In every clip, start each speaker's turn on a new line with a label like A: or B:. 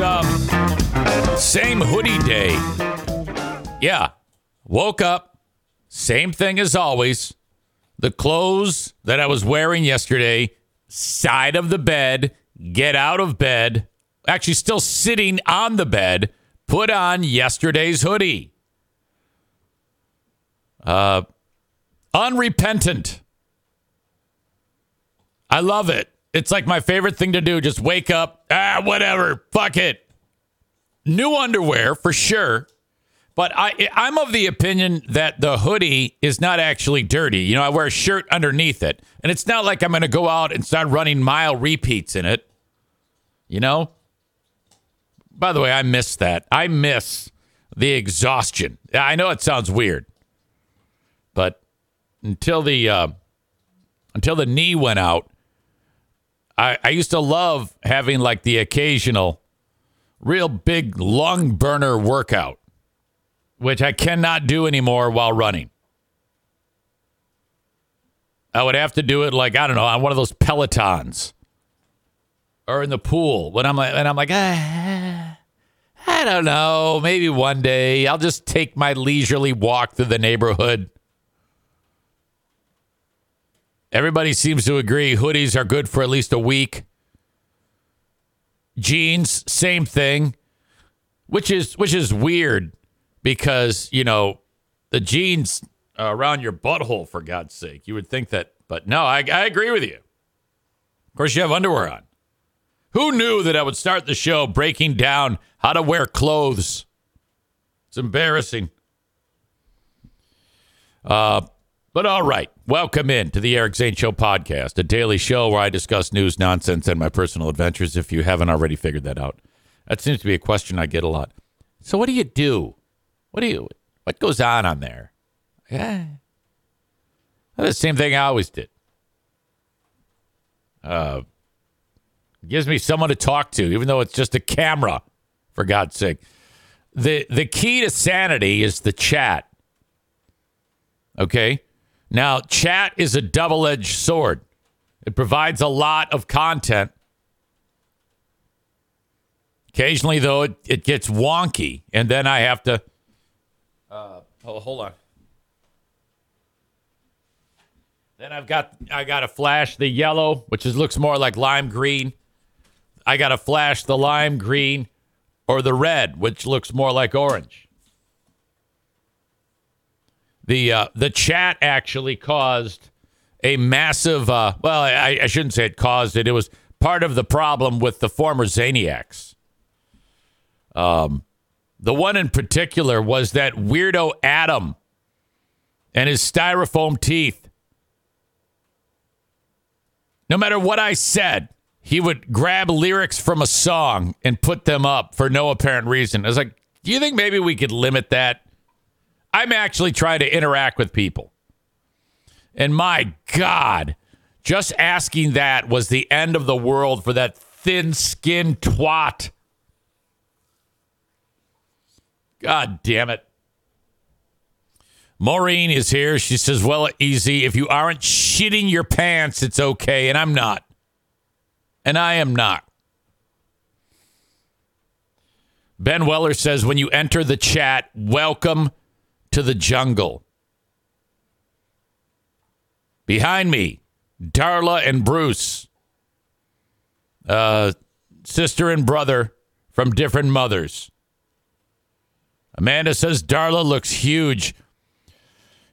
A: um same hoodie day. Yeah. Woke up, same thing as always. The clothes that I was wearing yesterday, side of the bed, get out of bed, actually still sitting on the bed, put on yesterday's hoodie. Uh unrepentant. I love it. It's like my favorite thing to do. Just wake up, ah, whatever, fuck it. New underwear for sure. But I, I'm of the opinion that the hoodie is not actually dirty. You know, I wear a shirt underneath it, and it's not like I'm going to go out and start running mile repeats in it. You know. By the way, I miss that. I miss the exhaustion. I know it sounds weird, but until the uh, until the knee went out, I, I used to love having like the occasional real big lung burner workout, which I cannot do anymore while running. I would have to do it like, I don't know, on one of those Pelotons or in the pool when I'm like, and I'm like, ah, I don't know, maybe one day I'll just take my leisurely walk through the neighborhood. Everybody seems to agree hoodies are good for at least a week. Jeans, same thing. Which is which is weird because, you know, the jeans around your butthole for God's sake. You would think that, but no, I, I agree with you. Of course, you have underwear on. Who knew that I would start the show breaking down how to wear clothes? It's embarrassing. Uh, but all right, welcome in to the Eric Zane Show podcast, a daily show where I discuss news, nonsense, and my personal adventures. If you haven't already figured that out, that seems to be a question I get a lot. So, what do you do? What do you? What goes on on there? Yeah, the same thing I always did. Uh, gives me someone to talk to, even though it's just a camera. For God's sake, the the key to sanity is the chat. Okay now, chat is a double edged sword, it provides a lot of content. Occasionally, though, it, it gets wonky, and then I have to. Uh, oh, hold on. Then I've got I got to flash the yellow, which is looks more like lime green. I got to flash the lime green or the red, which looks more like orange. The uh, the chat actually caused a massive. Uh, well, I, I shouldn't say it caused it. It was part of the problem with the former Zaniacs. Um, the one in particular was that weirdo Adam and his styrofoam teeth. No matter what I said, he would grab lyrics from a song and put them up for no apparent reason. I was like, do you think maybe we could limit that? I'm actually trying to interact with people. And my God, just asking that was the end of the world for that thin skinned twat. God damn it. Maureen is here. She says, Well, easy. If you aren't shitting your pants, it's okay. And I'm not. And I am not. Ben Weller says, When you enter the chat, welcome to the jungle. Behind me, Darla and Bruce, uh, sister and brother from different mothers. Amanda says Darla looks huge.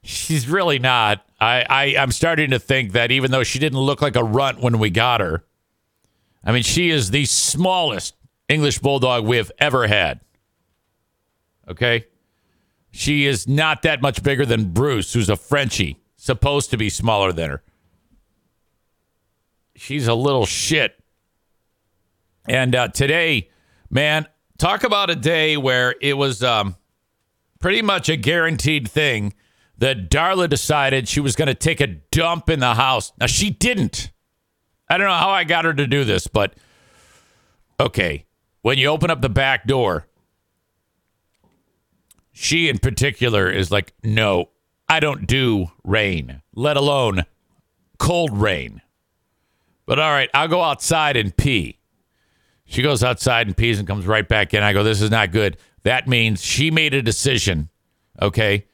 A: She's really not. I, I I'm starting to think that even though she didn't look like a runt when we got her, I mean she is the smallest English bulldog we have ever had. Okay, she is not that much bigger than Bruce, who's a Frenchie, supposed to be smaller than her. She's a little shit. And uh, today, man, talk about a day where it was um, pretty much a guaranteed thing that Darla decided she was going to take a dump in the house. Now, she didn't. I don't know how I got her to do this, but okay. When you open up the back door, she in particular is like, no, I don't do rain, let alone cold rain. But all right, I'll go outside and pee. She goes outside and pees and comes right back in. I go, This is not good. That means she made a decision. Okay.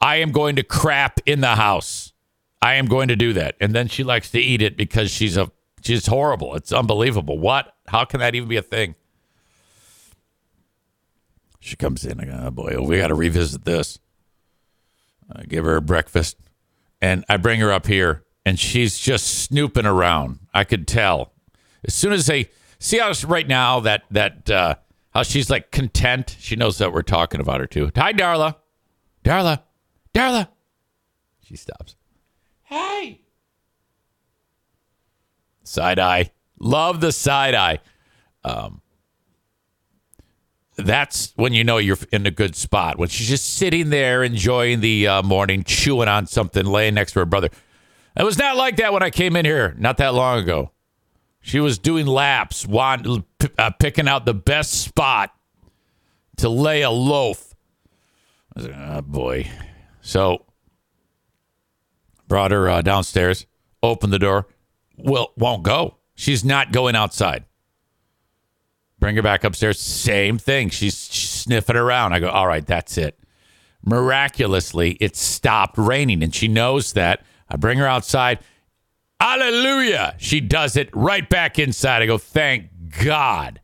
A: I am going to crap in the house. I am going to do that. And then she likes to eat it because she's a she's horrible. It's unbelievable. What? How can that even be a thing? She comes in. Go, oh boy, we got to revisit this. I give her breakfast, and I bring her up here, and she's just snooping around. I could tell as soon as they see how right now that that uh, how she's like content. She knows that we're talking about her too. Hi, Darla, Darla, Darla. She stops. Hey, side eye. Love the side eye. Um, that's when you know you're in a good spot. When she's just sitting there enjoying the uh, morning, chewing on something, laying next to her brother. It was not like that when I came in here not that long ago. She was doing laps, want, uh, picking out the best spot to lay a loaf. Like, oh boy! So brought her uh, downstairs, opened the door. Well, won't go. She's not going outside. Bring her back upstairs. Same thing. She's, she's sniffing around. I go, all right, that's it. Miraculously, it stopped raining, and she knows that. I bring her outside. Hallelujah. She does it right back inside. I go, thank God.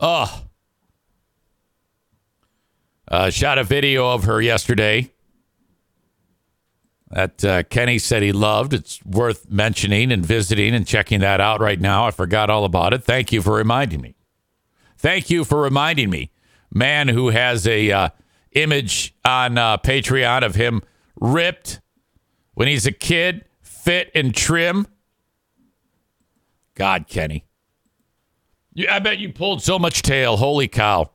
A: Oh. Uh, shot a video of her yesterday that uh, Kenny said he loved. It's worth mentioning and visiting and checking that out right now. I forgot all about it. Thank you for reminding me. Thank you for reminding me. Man who has a uh, image on uh, Patreon of him ripped when he's a kid, fit and trim. God, Kenny. I bet you pulled so much tail. Holy cow.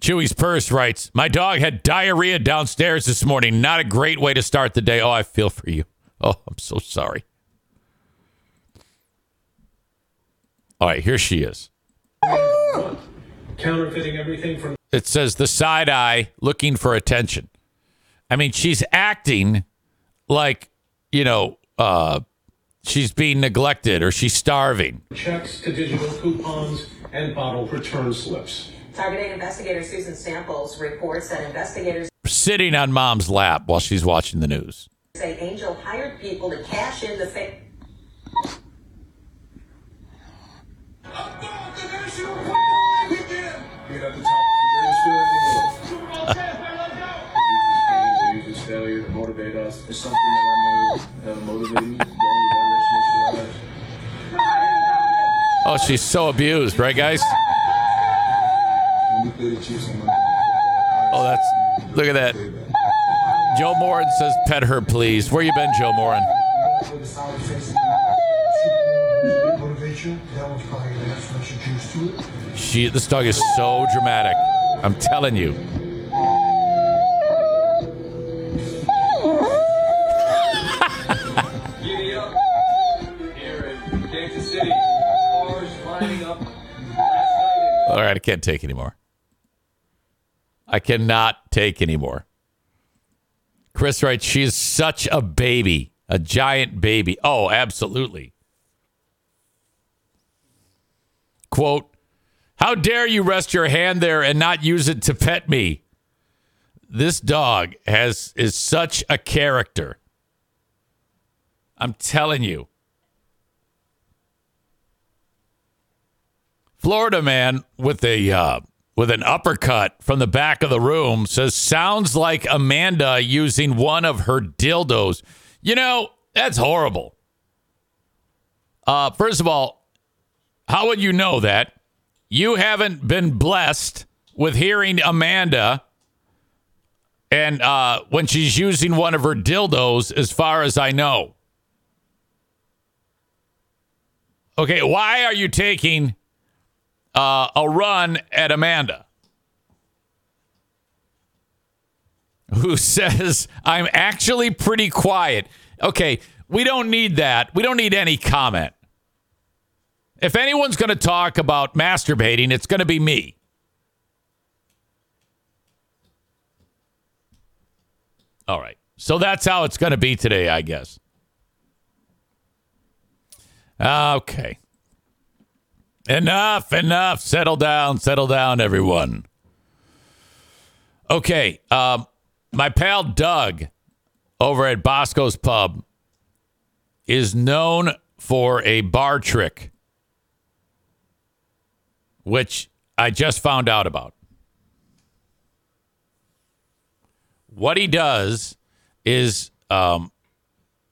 A: Chewy's Purse writes, My dog had diarrhea downstairs this morning. Not a great way to start the day. Oh, I feel for you. Oh, I'm so sorry. All right, here she is.
B: Counterfeiting everything from.
A: It says the side eye looking for attention. I mean, she's acting like, you know, uh, she's being neglected or she's starving.
B: Checks to digital coupons and bottle return slips.
C: Targeting investigator Susan Samples reports that investigators
A: Sitting on mom's lap while she's watching the news.
C: say Angel hired people to cash in the fake.
B: Get at the top of the greatest feeling in the world. They use this failure to motivate us. It's something that I know that'll motivate you. The only direction is your life.
A: Oh, she's so abused, right, guys? Oh, that's look at that. Joe Moran says, "Pet her, please." Where you been, Joe
D: it.
A: She, this dog is so dramatic. I'm telling you. All right, I can't take anymore. I cannot take anymore. Chris writes, she's such a baby, a giant baby. Oh, absolutely. Quote, how dare you rest your hand there and not use it to pet me? This dog has is such a character. I'm telling you. Florida man with a uh, with an uppercut from the back of the room says sounds like Amanda using one of her dildos. You know that's horrible. Uh, first of all, how would you know that? You haven't been blessed with hearing Amanda, and uh, when she's using one of her dildos, as far as I know. Okay, why are you taking uh, a run at Amanda, who says, I'm actually pretty quiet. Okay, we don't need that. We don't need any comment. If anyone's going to talk about masturbating, it's going to be me. All right. So that's how it's going to be today, I guess. Okay. Enough, enough. Settle down, settle down, everyone. Okay. Um, my pal Doug over at Bosco's Pub is known for a bar trick, which I just found out about. What he does is um,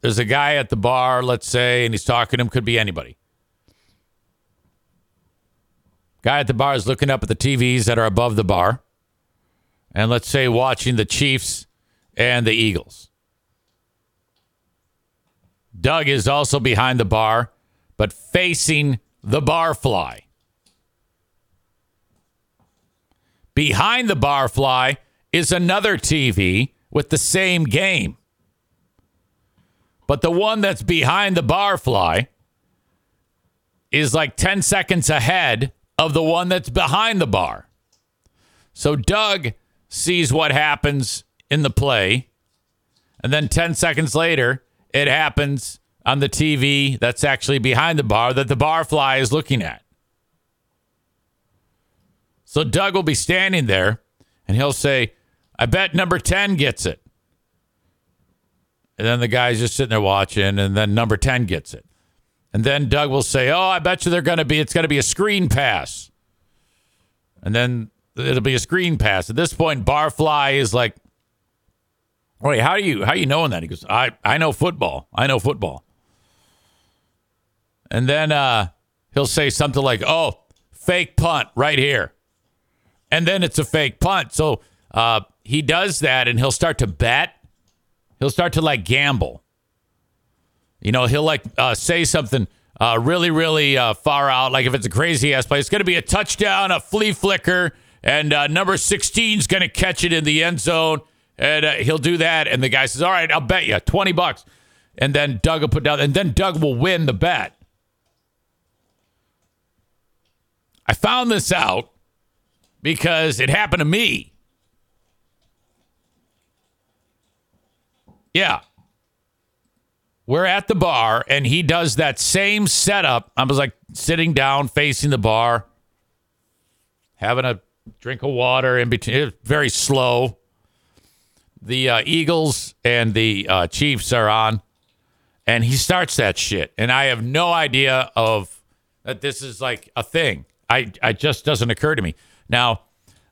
A: there's a guy at the bar, let's say, and he's talking to him, could be anybody. Guy at the bar is looking up at the TVs that are above the bar, and let's say watching the Chiefs and the Eagles. Doug is also behind the bar, but facing the barfly. Behind the barfly is another TV with the same game. But the one that's behind the barfly is like 10 seconds ahead of the one that's behind the bar. So Doug sees what happens in the play. And then 10 seconds later, it happens on the TV that's actually behind the bar that the barfly is looking at. So Doug will be standing there and he'll say, I bet number 10 gets it. And then the guy's just sitting there watching, and then number 10 gets it. And then Doug will say, Oh, I bet you they're going to be, it's going to be a screen pass. And then it'll be a screen pass. At this point, Barfly is like, Wait, how do you how you knowing that? He goes, I, I know football. I know football. And then uh, he'll say something like, Oh, fake punt right here. And then it's a fake punt. So uh, he does that and he'll start to bet. He'll start to like gamble. You know, he'll like uh, say something uh, really, really uh, far out. Like if it's a crazy ass play, it's going to be a touchdown, a flea flicker, and uh, number 16 is going to catch it in the end zone. And uh, he'll do that. And the guy says, All right, I'll bet you 20 bucks. And then Doug will put down, and then Doug will win the bet. I found this out because it happened to me. Yeah. We're at the bar and he does that same setup. I was like sitting down facing the bar, having a drink of water in between. Very slow. The uh, Eagles and the uh, Chiefs are on, and he starts that shit. And I have no idea of that this is like a thing. I, I just doesn't occur to me. Now,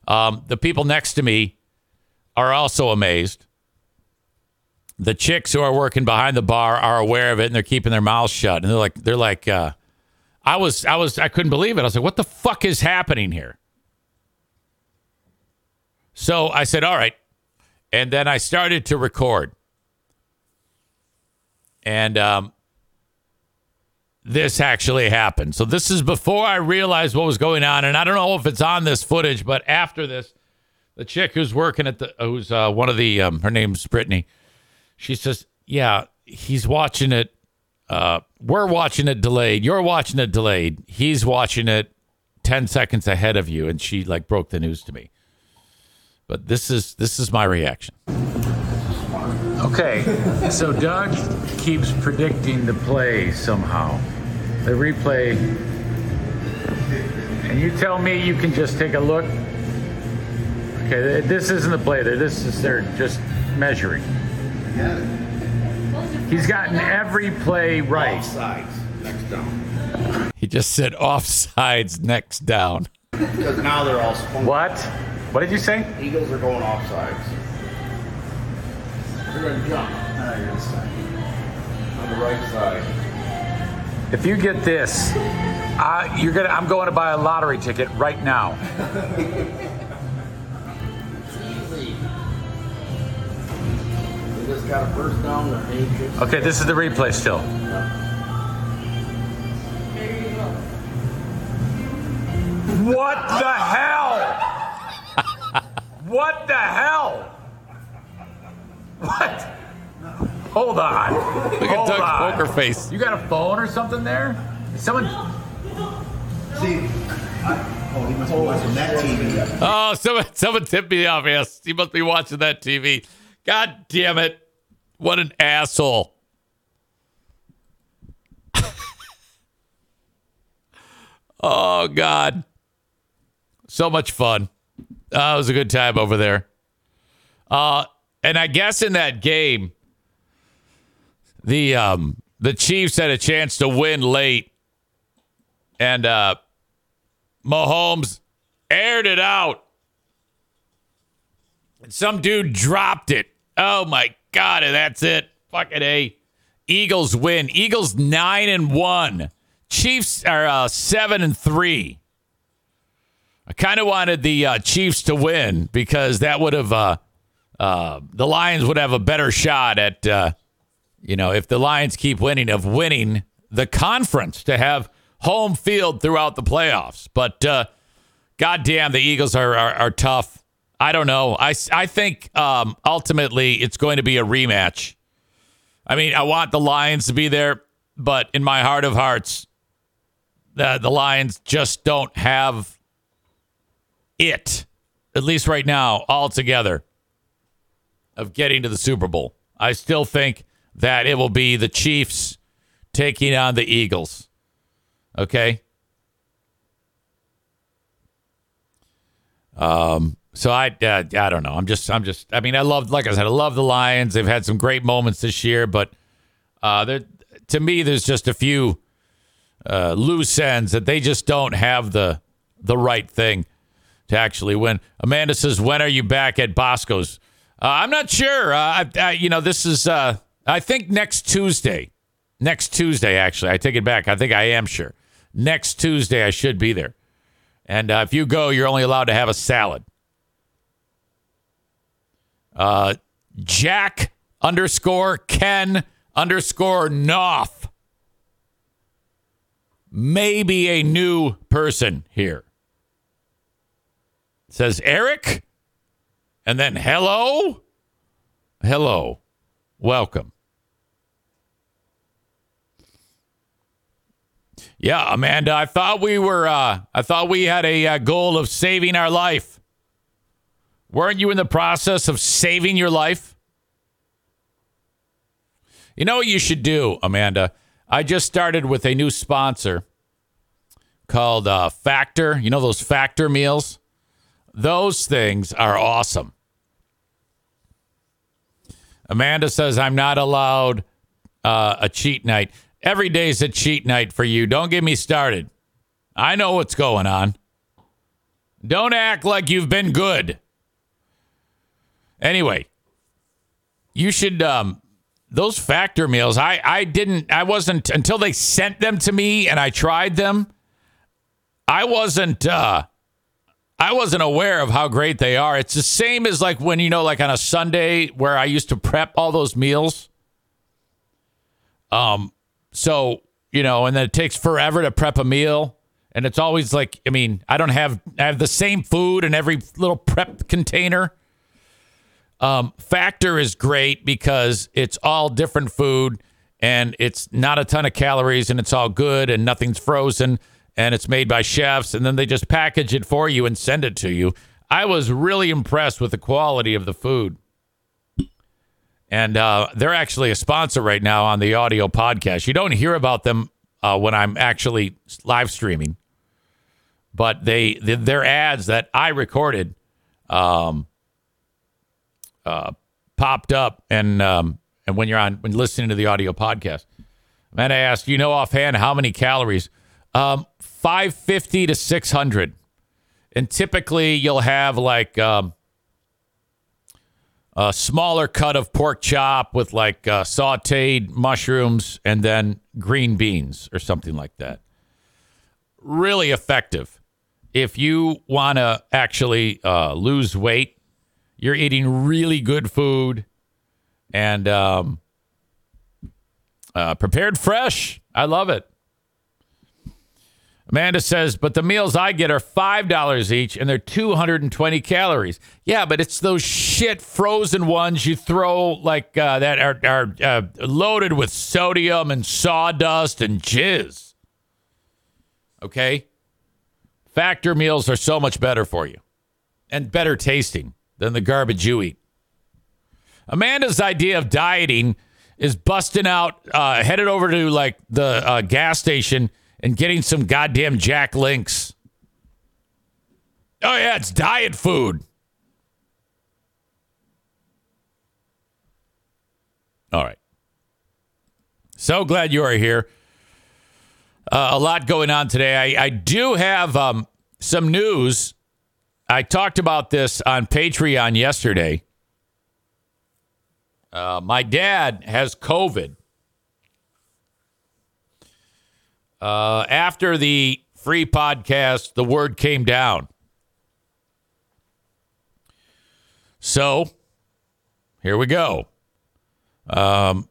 A: um, the people next to me are also amazed. The chicks who are working behind the bar are aware of it and they're keeping their mouths shut. And they're like, they're like, uh, I was, I was, I couldn't believe it. I was like, what the fuck is happening here? So I said, all right. And then I started to record. And um, this actually happened. So this is before I realized what was going on. And I don't know if it's on this footage, but after this, the chick who's working at the, who's uh, one of the, um, her name's Brittany she says, "Yeah, he's watching it. Uh, we're watching it delayed. You're watching it delayed. He's watching it ten seconds ahead of you." And she like broke the news to me. But this is this is my reaction. Okay, so Doug keeps predicting the play somehow. The replay, and you tell me you can just take a look. Okay, this isn't the play. This is they're just measuring. He's gotten every play right.
E: Offsides, next down.
A: He just said offsides next down.
E: Because now they're all spun.
A: What? What did you say?
E: Eagles are going offsides. They're going to jump. On the right side.
A: If you get this, uh, you're gonna. I'm going to buy a lottery ticket right now.
E: They just got a first down. They're anxious.
A: Okay, this is the replay still. What the hell? what the hell? What? Hold on. Look
F: at
A: Hold
F: Doug's
A: on.
F: poker face.
A: You got a phone or something there? Someone.
D: See, I, oh, he must be watching that TV.
A: Oh, someone, someone tipped me off. Yes, he must be watching that TV. God damn it! What an asshole. Oh God, so much fun. Uh, it was a good time over there. Uh, and I guess in that game, the um, the Chiefs had a chance to win late, and uh, Mahomes aired it out. And some dude dropped it. Oh my God, and that's it. Fucking A. Eagles win. Eagles nine and one. Chiefs are uh, seven and three. I kind of wanted the uh, Chiefs to win because that would have uh, uh, the Lions would have a better shot at uh, you know if the Lions keep winning of winning the conference to have home field throughout the playoffs. But uh, goddamn, the Eagles are, are are tough. I don't know. I I think um, ultimately it's going to be a rematch. I mean, I want the Lions to be there, but in my heart of hearts, the the Lions just don't have it, at least right now, all together, of getting to the Super Bowl. I still think that it will be the Chiefs taking on the Eagles. Okay. Um. So I, uh, I don't know. I'm just, I'm just. I mean, I love, like I said, I love the Lions. They've had some great moments this year, but uh, there, to me, there's just a few uh, loose ends that they just don't have the the right thing to actually win. Amanda says, "When are you back at Bosco's?" Uh, I'm not sure. Uh, I, I, you know, this is uh, I think next Tuesday. Next Tuesday, actually, I take it back. I think I am sure. Next Tuesday, I should be there. And uh, if you go, you're only allowed to have a salad. Uh, Jack underscore Ken underscore Knopf. Maybe a new person here says Eric, and then hello, hello, welcome. Yeah, Amanda, I thought we were, uh, I thought we had a uh, goal of saving our life. Weren't you in the process of saving your life? You know what you should do, Amanda? I just started with a new sponsor called uh, Factor. You know those Factor meals? Those things are awesome. Amanda says, I'm not allowed uh, a cheat night. Every day's a cheat night for you. Don't get me started. I know what's going on. Don't act like you've been good. Anyway, you should um those factor meals. I I didn't I wasn't until they sent them to me and I tried them. I wasn't uh I wasn't aware of how great they are. It's the same as like when you know, like on a Sunday where I used to prep all those meals. Um, so you know, and then it takes forever to prep a meal, and it's always like, I mean, I don't have I have the same food in every little prep container. Um, Factor is great because it's all different food, and it's not a ton of calories, and it's all good, and nothing's frozen and it's made by chefs, and then they just package it for you and send it to you. I was really impressed with the quality of the food. And uh, they're actually a sponsor right now on the audio podcast. You don't hear about them uh, when I'm actually live streaming, but they their ads that I recorded um, uh, popped up, and um, and when you're on when listening to the audio podcast, and I asked, you know offhand how many calories? Um, 550 to 600. And typically you'll have like um, a smaller cut of pork chop with like uh, sauteed mushrooms and then green beans or something like that. Really effective. If you want to actually uh, lose weight, you're eating really good food and um, uh, prepared fresh. I love it. Amanda says, but the meals I get are $5 each and they're 220 calories. Yeah, but it's those shit frozen ones you throw like uh, that are, are uh, loaded with sodium and sawdust and jizz. Okay? Factor meals are so much better for you and better tasting than the garbage you eat. Amanda's idea of dieting is busting out, uh, headed over to like the uh, gas station and getting some goddamn Jack Link's. Oh, yeah, it's diet food. All right. So glad you are here. Uh, a lot going on today. I, I do have um, some news. I talked about this on Patreon yesterday. Uh, my dad has COVID. Uh, after the free podcast, the word came down. So here we go. Um,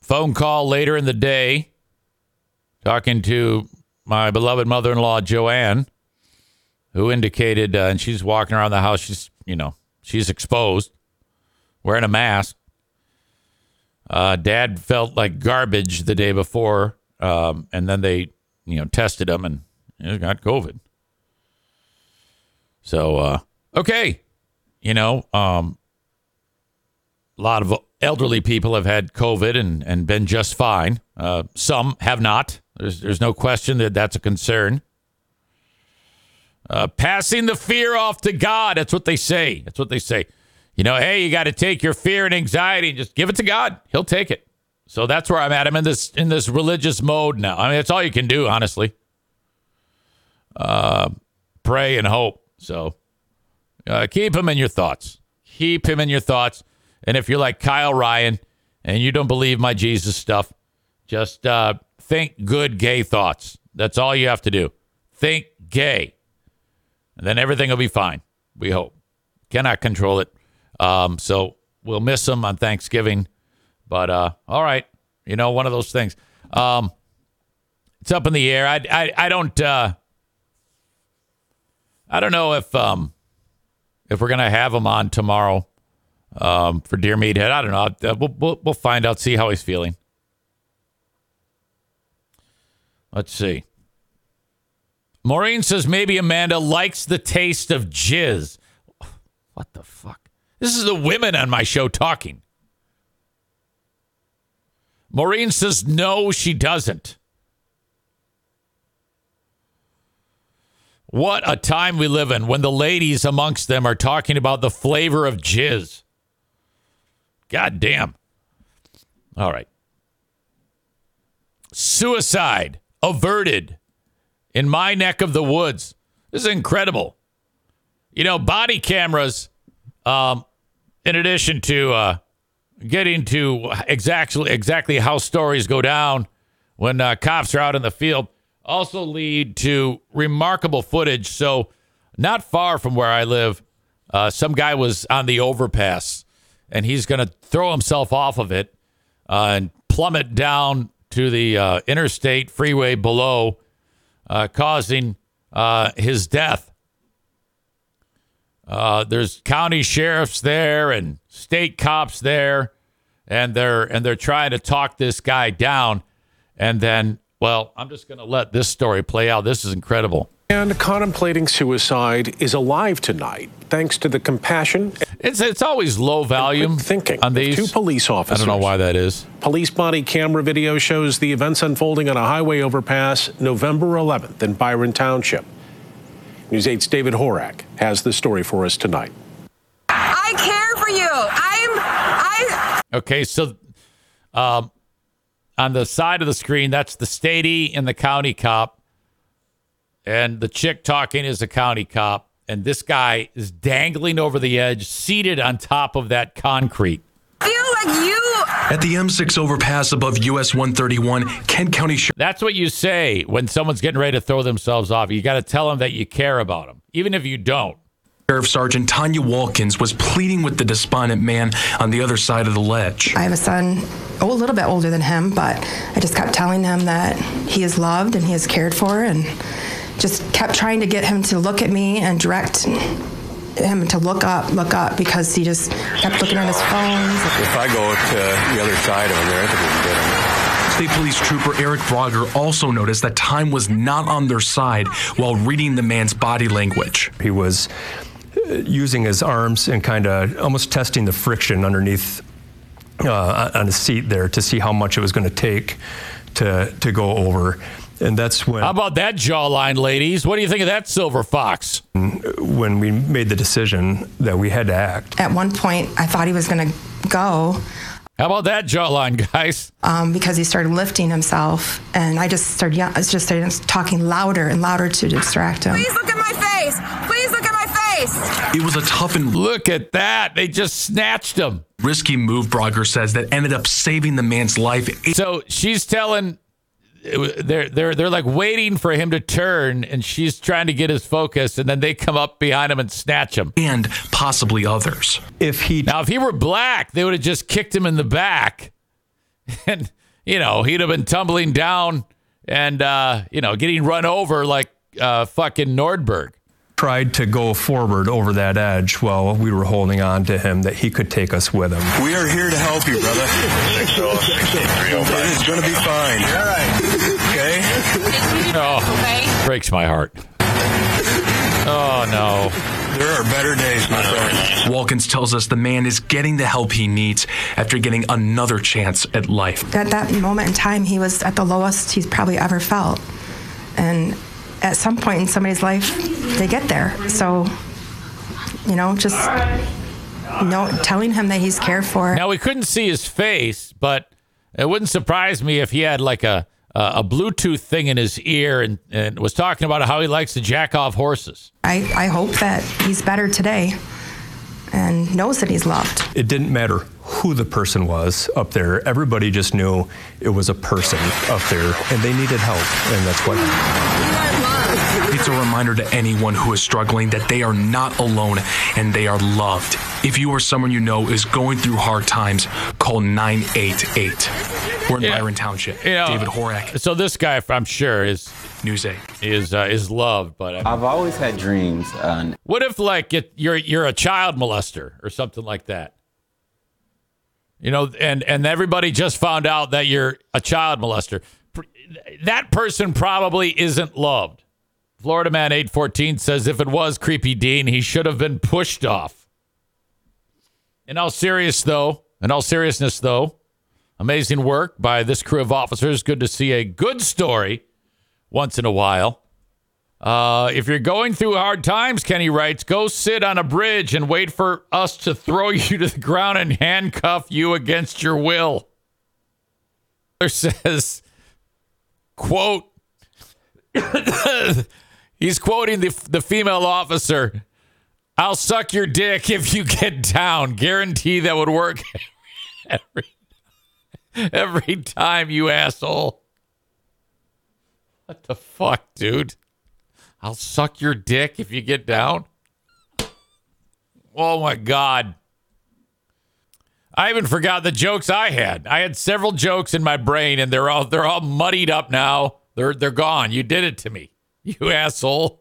A: phone call later in the day, talking to my beloved mother in law, Joanne, who indicated, uh, and she's walking around the house. She's, you know, she's exposed, wearing a mask. Uh, Dad felt like garbage the day before, um, and then they, you know, tested him and he got COVID. So, uh, okay, you know, um, a lot of elderly people have had COVID and, and been just fine. Uh, some have not. There's, there's no question that that's a concern. Uh, passing the fear off to God. That's what they say. That's what they say. You know, hey, you got to take your fear and anxiety and just give it to God. He'll take it. So that's where I'm at. I'm in this in this religious mode now. I mean, that's all you can do, honestly. Uh, pray and hope. So uh, keep him in your thoughts. Keep him in your thoughts. And if you're like Kyle Ryan and you don't believe my Jesus stuff, just uh, think good gay thoughts. That's all you have to do. Think gay. And then everything will be fine. We hope. Cannot control it. Um, so we'll miss him on Thanksgiving. But uh, all right. You know, one of those things. Um, it's up in the air. I, I, I don't. Uh, I don't know if um, if we're gonna have him on tomorrow um, for Deer Meathead. I don't know. Uh, we'll, we'll, we'll find out, see how he's feeling. Let's see. Maureen says maybe Amanda likes the taste of jizz. What the fuck? This is the women on my show talking. Maureen says no, she doesn't. What a time we live in when the ladies amongst them are talking about the flavor of jizz. God damn. All right. Suicide averted in my neck of the woods. This is incredible. You know, body cameras, um, in addition to uh, getting to exactly exactly how stories go down when uh, cops are out in the field, also lead to remarkable footage. So, not far from where I live, uh, some guy was on the overpass and he's going to throw himself off of it uh, and plummet down to the uh, interstate freeway below, uh, causing uh, his death. Uh, there's county sheriffs there and state cops there, and they're and they're trying to talk this guy down. And then, well, I'm just going to let this story play out. This is incredible.
F: And contemplating suicide is alive tonight, thanks to the compassion.
A: It's it's always low volume
F: thinking
A: on these.
F: Two police officers.
A: I don't know why that is.
F: Police body camera video shows the events unfolding on a highway overpass November 11th in Byron Township. News 8's David Horak has the story for us tonight.
G: I care for you. I'm I
A: Okay, so um, on the side of the screen, that's the statey and the county cop. And the chick talking is a county cop. And this guy is dangling over the edge, seated on top of that concrete.
G: feel like you
H: At the M6 overpass above US 131, Kent County Sheriff
A: That's what you say when someone's getting ready to throw themselves off. You got to tell them that you care about them, even if you don't.
H: Sheriff Sergeant Tanya Walkins was pleading with the despondent man on the other side of the ledge.
I: I have a son, oh, a little bit older than him, but I just kept telling him that he is loved and he is cared for, and just kept trying to get him to look at me and direct him to look up, look up, because he just kept looking at his phones.
J: If I go to the other side of him there, I think we can get him.
H: State Police Trooper Eric Brogger also noticed that time was not on their side while reading the man's body language.
J: He was uh, using his arms and kind of almost testing the friction underneath uh, on the seat there to see how much it was going to take to to go over. And that's when
A: How about that jawline, ladies? What do you think of that silver fox?
J: when we made the decision that we had to act.
I: At one point, I thought he was going to go
A: How about that jawline, guys?
I: um, because he started lifting himself, and I just started, yeah, I just started talking louder and louder to distract him.
G: Please look at my face. Please look at my face.
H: It was a tough and
A: Look at that. They just snatched him.
H: risky move, Brogger says, that ended up saving the man's life.
A: So she's telling they're they're they're like waiting for him to turn and she's trying to get his focus and then they come up behind him and snatch him.
H: And possibly others.
J: If he
A: Now if he were black, they would have just kicked him in the back. And you know, he'd have been tumbling down and uh, you know, getting run over like uh fucking Nordberg.
J: tried to go forward over that edge while we were holding on to him, that he could take us with him.
K: We are here to help you, brother. It's going to be fine. All right. Oh. Okay?
A: Oh, breaks my heart. Oh no.
K: There are better days, my friend.
H: Walkins tells us the man is getting the help he needs after getting another chance at life.
I: At that moment in time, he was at the lowest he's probably ever felt. And at some point in somebody's life, they get there. So, you know, just you know, telling him that he's cared for.
A: Now we couldn't see his face, but it wouldn't surprise me if he had like a a, a Bluetooth thing in his ear and, and was talking about how he likes to jack off horses.
I: I, I hope that he's better today and knows that he's loved.
J: It didn't matter who the person was up there. Everybody just knew it was a person up there and they needed help. And that's what happened.
H: It's a reminder to anyone who is struggling that they are not alone and they are loved. If you or someone you know is going through hard times, call 988. We're in
A: Yeah.
H: Byron Township.
A: You know,
H: David Horak,
A: So this guy, I'm sure, is
H: News 8.
A: is uh, is loved, but uh,
L: I've always had dreams. Uh,
A: what if like it, you're you're a child molester or something like that? You know, and and everybody just found out that you're a child molester. That person probably isn't loved. Florida man 814 says if it was creepy Dean, he should have been pushed off. In all serious though, in all seriousness though, amazing work by this crew of officers. Good to see a good story once in a while. Uh, if you're going through hard times, Kenny writes, go sit on a bridge and wait for us to throw you to the ground and handcuff you against your will. Says, quote, he's quoting the, the female officer, I'll suck your dick if you get down. Guarantee that would work every, every time, you asshole. What the fuck, dude? I'll suck your dick if you get down. Oh my god. I even forgot the jokes I had. I had several jokes in my brain and they're all they're all muddied up now. They're they're gone. You did it to me. You asshole.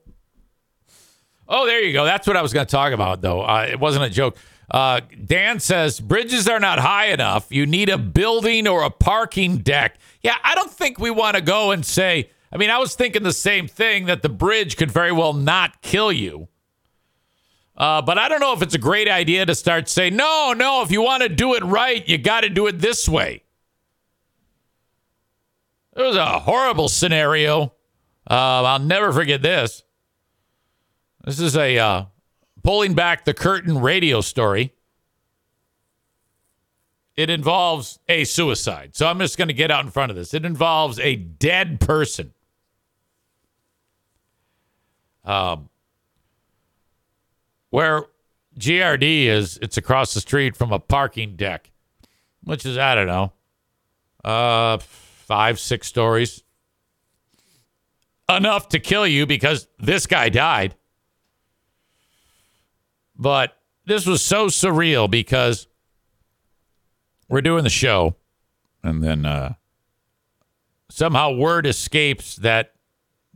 A: Oh, there you go. That's what I was going to talk about though. Uh, it wasn't a joke. Uh, Dan says bridges are not high enough. You need a building or a parking deck. Yeah, I don't think we want to go and say. I mean, I was thinking the same thing that the bridge could very well not kill you. Uh, but I don't know if it's a great idea to start saying, no, no, if you want to do it right, you got to do it this way. It was a horrible scenario. Uh, I'll never forget this. This is a uh, pulling back the curtain radio story. It involves a suicide. So I'm just going to get out in front of this. It involves a dead person. Um, where GRD is, it's across the street from a parking deck, which is, I don't know, uh, five, six stories. Enough to kill you because this guy died. But this was so surreal because we're doing the show and then uh, somehow word escapes that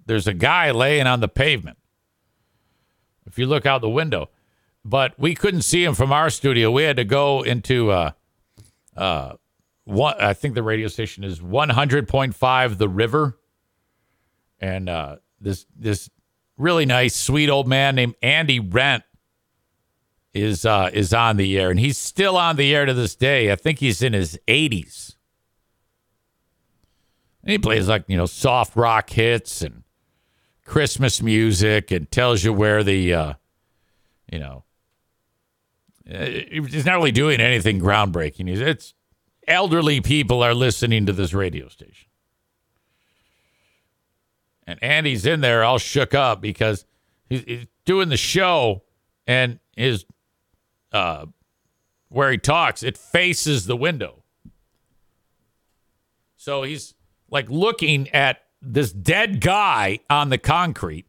A: there's a guy laying on the pavement. If you look out the window but we couldn't see him from our studio. We had to go into uh uh one i think the radio station is 100.5 the river and uh this this really nice sweet old man named andy rent is uh is on the air and he's still on the air to this day i think he's in his 80s And he plays like, you know, soft rock hits and Christmas music and tells you where the, uh, you know, uh, he's not really doing anything groundbreaking. It's elderly people are listening to this radio station. And Andy's in there all shook up because he's, he's doing the show and his, uh, where he talks, it faces the window. So he's like looking at this dead guy on the concrete.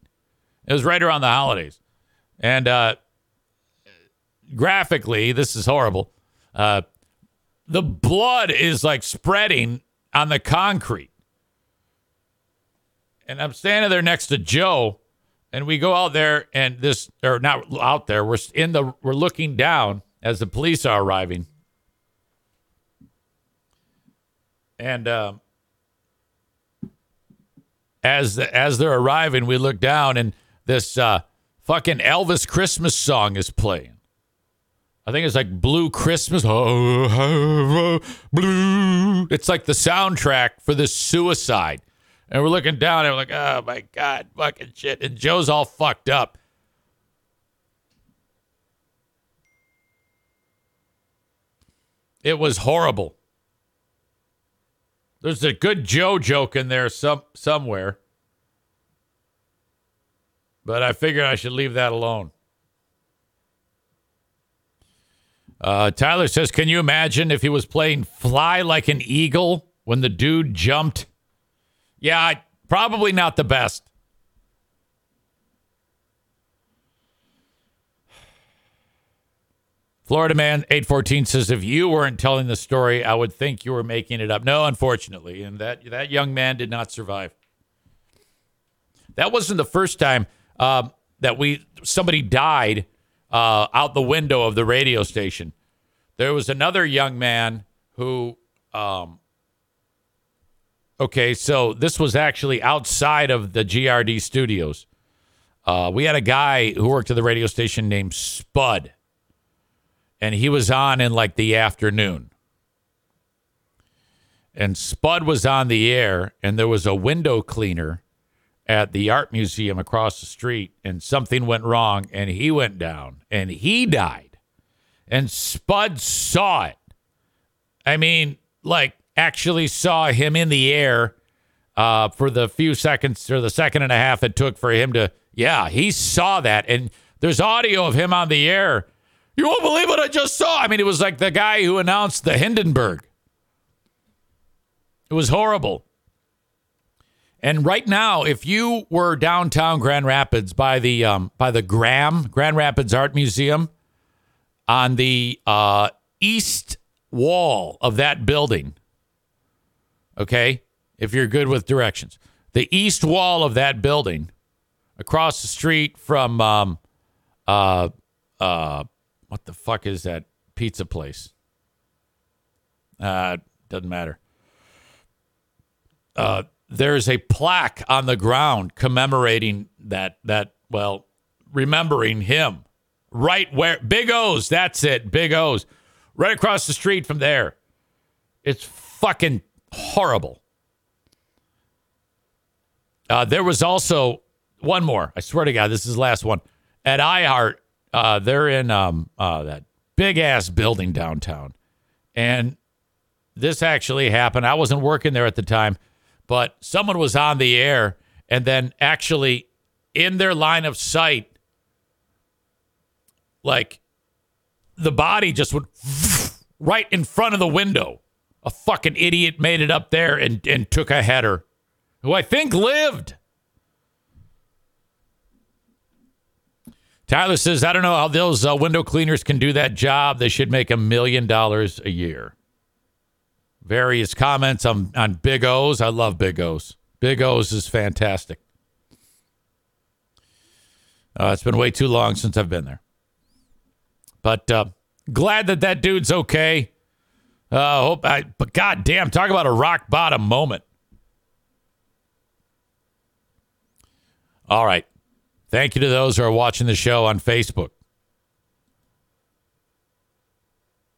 A: It was right around the holidays. And uh, graphically, this is horrible. Uh, the blood is like spreading on the concrete. And I'm standing there next to Joe, and we go out there, and this, or not out there, we're in the, we're looking down as the police are arriving. And um, as as they're arriving, we look down and this uh, fucking Elvis Christmas song is playing. I think it's like Blue Christmas. Oh, Blue. It's like the soundtrack for this suicide. And we're looking down and we're like, oh my God, fucking shit. And Joe's all fucked up. It was horrible. There's a good Joe joke in there some somewhere. But I figured I should leave that alone. Uh, Tyler says, Can you imagine if he was playing Fly Like an Eagle when the dude jumped? Yeah, probably not the best. Florida man 814 says if you weren't telling the story, I would think you were making it up. No, unfortunately, and that that young man did not survive. That wasn't the first time um, that we somebody died uh, out the window of the radio station. There was another young man who. Um, okay, so this was actually outside of the GRD studios. Uh, we had a guy who worked at the radio station named Spud and he was on in like the afternoon. And Spud was on the air, and there was a window cleaner at the art museum across the street, and something went wrong, and he went down, and he died. And Spud saw it. I mean, like, actually saw him in the air uh, for the few seconds or the second and a half it took for him to, yeah, he saw that. And there's audio of him on the air you won't believe what I just saw. I mean, it was like the guy who announced the Hindenburg. It was horrible. And right now, if you were downtown Grand Rapids by the um, by the Graham Grand Rapids Art Museum, on the uh, east wall of that building, okay, if you're good with directions, the east wall of that building, across the street from um, uh, uh, what the fuck is that pizza place? Uh, doesn't matter. Uh, there's a plaque on the ground commemorating that that well, remembering him. Right where Big O's, that's it, Big O's. Right across the street from there. It's fucking horrible. Uh, there was also one more. I swear to God, this is the last one. At iHeart, uh, they're in um, uh, that big ass building downtown. And this actually happened. I wasn't working there at the time, but someone was on the air and then actually in their line of sight, like the body just went right in front of the window. A fucking idiot made it up there and, and took a header who I think lived. Tyler says, I don't know how those uh, window cleaners can do that job. They should make a million dollars a year. Various comments on, on Big O's. I love Big O's. Big O's is fantastic. Uh, it's been way too long since I've been there. But uh, glad that that dude's okay. Uh, hope I, but talk about a rock bottom moment. All right. Thank you to those who are watching the show on Facebook.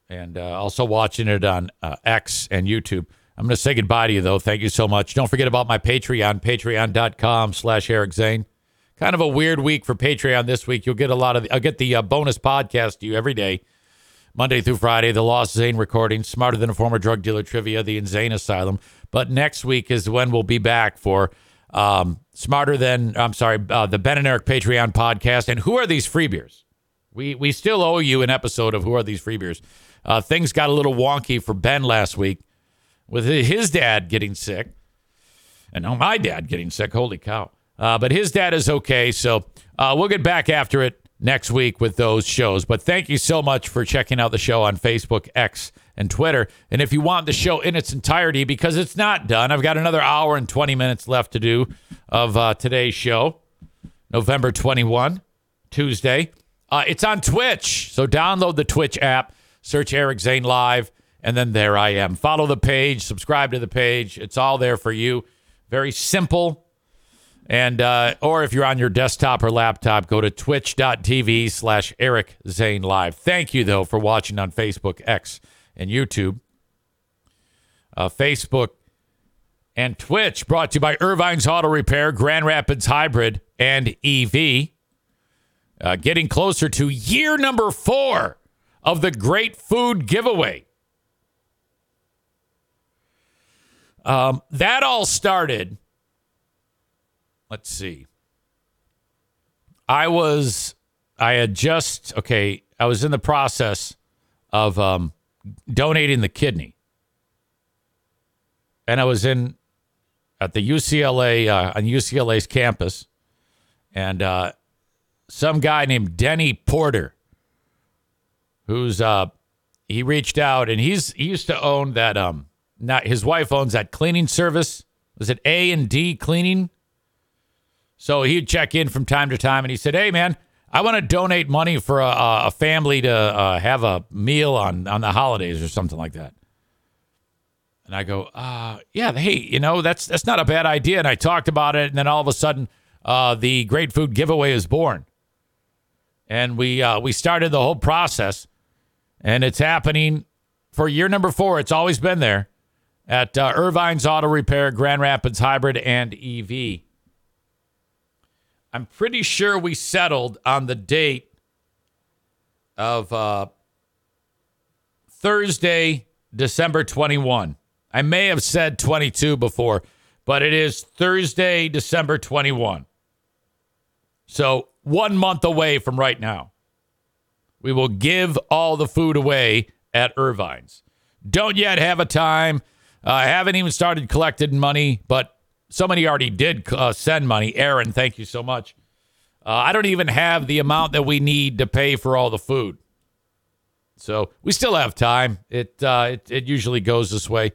A: And uh, also watching it on uh, X and YouTube. I'm going to say goodbye to you, though. Thank you so much. Don't forget about my Patreon, patreon.com slash Eric Zane. Kind of a weird week for Patreon this week. You'll get a lot of, I'll get the uh, bonus podcast to you every day, Monday through Friday, the Lost Zane recording, Smarter Than a Former Drug Dealer Trivia, the Insane Asylum. But next week is when we'll be back for um, Smarter Than, I'm sorry, uh, the Ben and Eric Patreon podcast. And who are these free beers? We, we still owe you an episode of Who Are These Free Beers? Uh, things got a little wonky for Ben last week with his dad getting sick. And now my dad getting sick. Holy cow. Uh, but his dad is okay. So uh, we'll get back after it next week with those shows. But thank you so much for checking out the show on Facebook, X, and Twitter. And if you want the show in its entirety, because it's not done, I've got another hour and 20 minutes left to do of uh, today's show, November 21, Tuesday. Uh, it's on Twitch. So download the Twitch app, search Eric Zane Live, and then there I am. Follow the page, subscribe to the page. It's all there for you. Very simple. And uh, or if you're on your desktop or laptop, go to twitch.tv slash Eric Zane Live. Thank you though for watching on Facebook, X, and YouTube. Uh, Facebook and Twitch brought to you by Irvine's Auto Repair, Grand Rapids Hybrid, and EV. Uh, getting closer to year number four of the Great Food Giveaway. Um, that all started. Let's see. I was, I had just, okay, I was in the process of um, donating the kidney. And I was in at the UCLA, uh, on UCLA's campus. And uh, some guy named Denny Porter, who's, uh, he reached out and he's, he used to own that, um, not his wife owns that cleaning service. Was it A and D cleaning? So he'd check in from time to time and he said, Hey, man, I want to donate money for a, a family to uh, have a meal on, on the holidays or something like that. And I go, uh, yeah, hey, you know, that's that's not a bad idea. And I talked about it, and then all of a sudden, uh, the Great Food Giveaway is born, and we uh, we started the whole process, and it's happening for year number four. It's always been there at uh, Irvine's Auto Repair, Grand Rapids Hybrid and EV. I'm pretty sure we settled on the date of uh, Thursday, December 21. I may have said 22 before, but it is Thursday, December 21. So one month away from right now. We will give all the food away at Irvine's. Don't yet have a time. Uh, I haven't even started collecting money, but somebody already did uh, send money. Aaron, thank you so much. Uh, I don't even have the amount that we need to pay for all the food. So we still have time. It uh, it, it usually goes this way.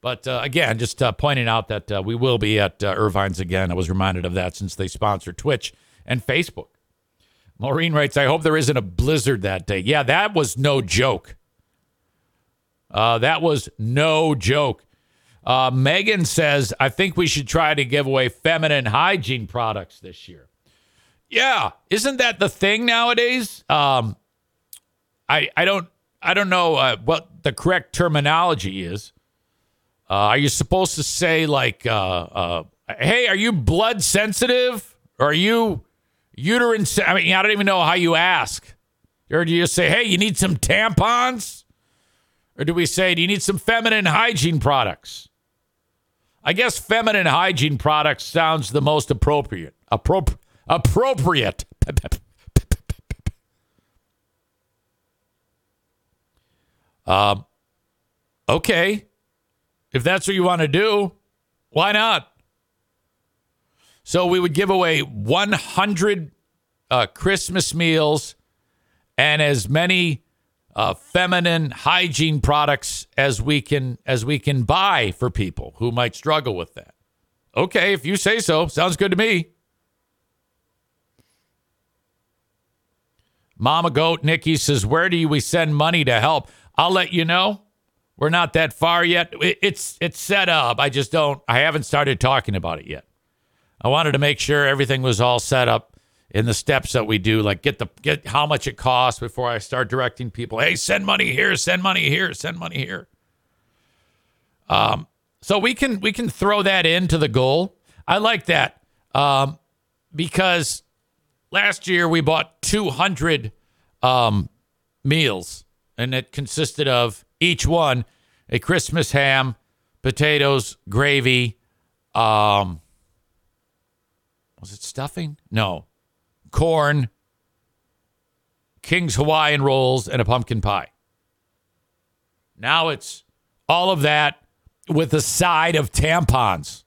A: But uh, again, just uh, pointing out that uh, we will be at uh, Irvine's again. I was reminded of that since they sponsor Twitch and Facebook. Maureen writes, I hope there isn't a blizzard that day. Yeah, that was no joke. Uh, that was no joke. Uh, Megan says, I think we should try to give away feminine hygiene products this year. Yeah, isn't that the thing nowadays? Um, I I don't I don't know uh, what the correct terminology is. Uh, are you supposed to say like, uh, uh, "Hey, are you blood sensitive? Or are you uterine?" Se- I mean, I don't even know how you ask. Or do you say, "Hey, you need some tampons?" Or do we say, "Do you need some feminine hygiene products?" I guess feminine hygiene products sounds the most appropriate. Appropri- appropriate. Um, okay. If that's what you want to do, why not? So we would give away 100 uh, Christmas meals and as many uh, feminine hygiene products as we can as we can buy for people who might struggle with that. Okay, if you say so, sounds good to me. Mama Goat Nikki says, "Where do we send money to help?" I'll let you know. We're not that far yet. It's it's set up. I just don't. I haven't started talking about it yet. I wanted to make sure everything was all set up in the steps that we do. Like get the get how much it costs before I start directing people. Hey, send money here. Send money here. Send money here. Um, So we can we can throw that into the goal. I like that um, because last year we bought 200 um, meals, and it consisted of each one a Christmas ham, potatoes, gravy. Um, was it stuffing? No, corn, King's Hawaiian rolls, and a pumpkin pie. Now it's all of that with a side of tampons.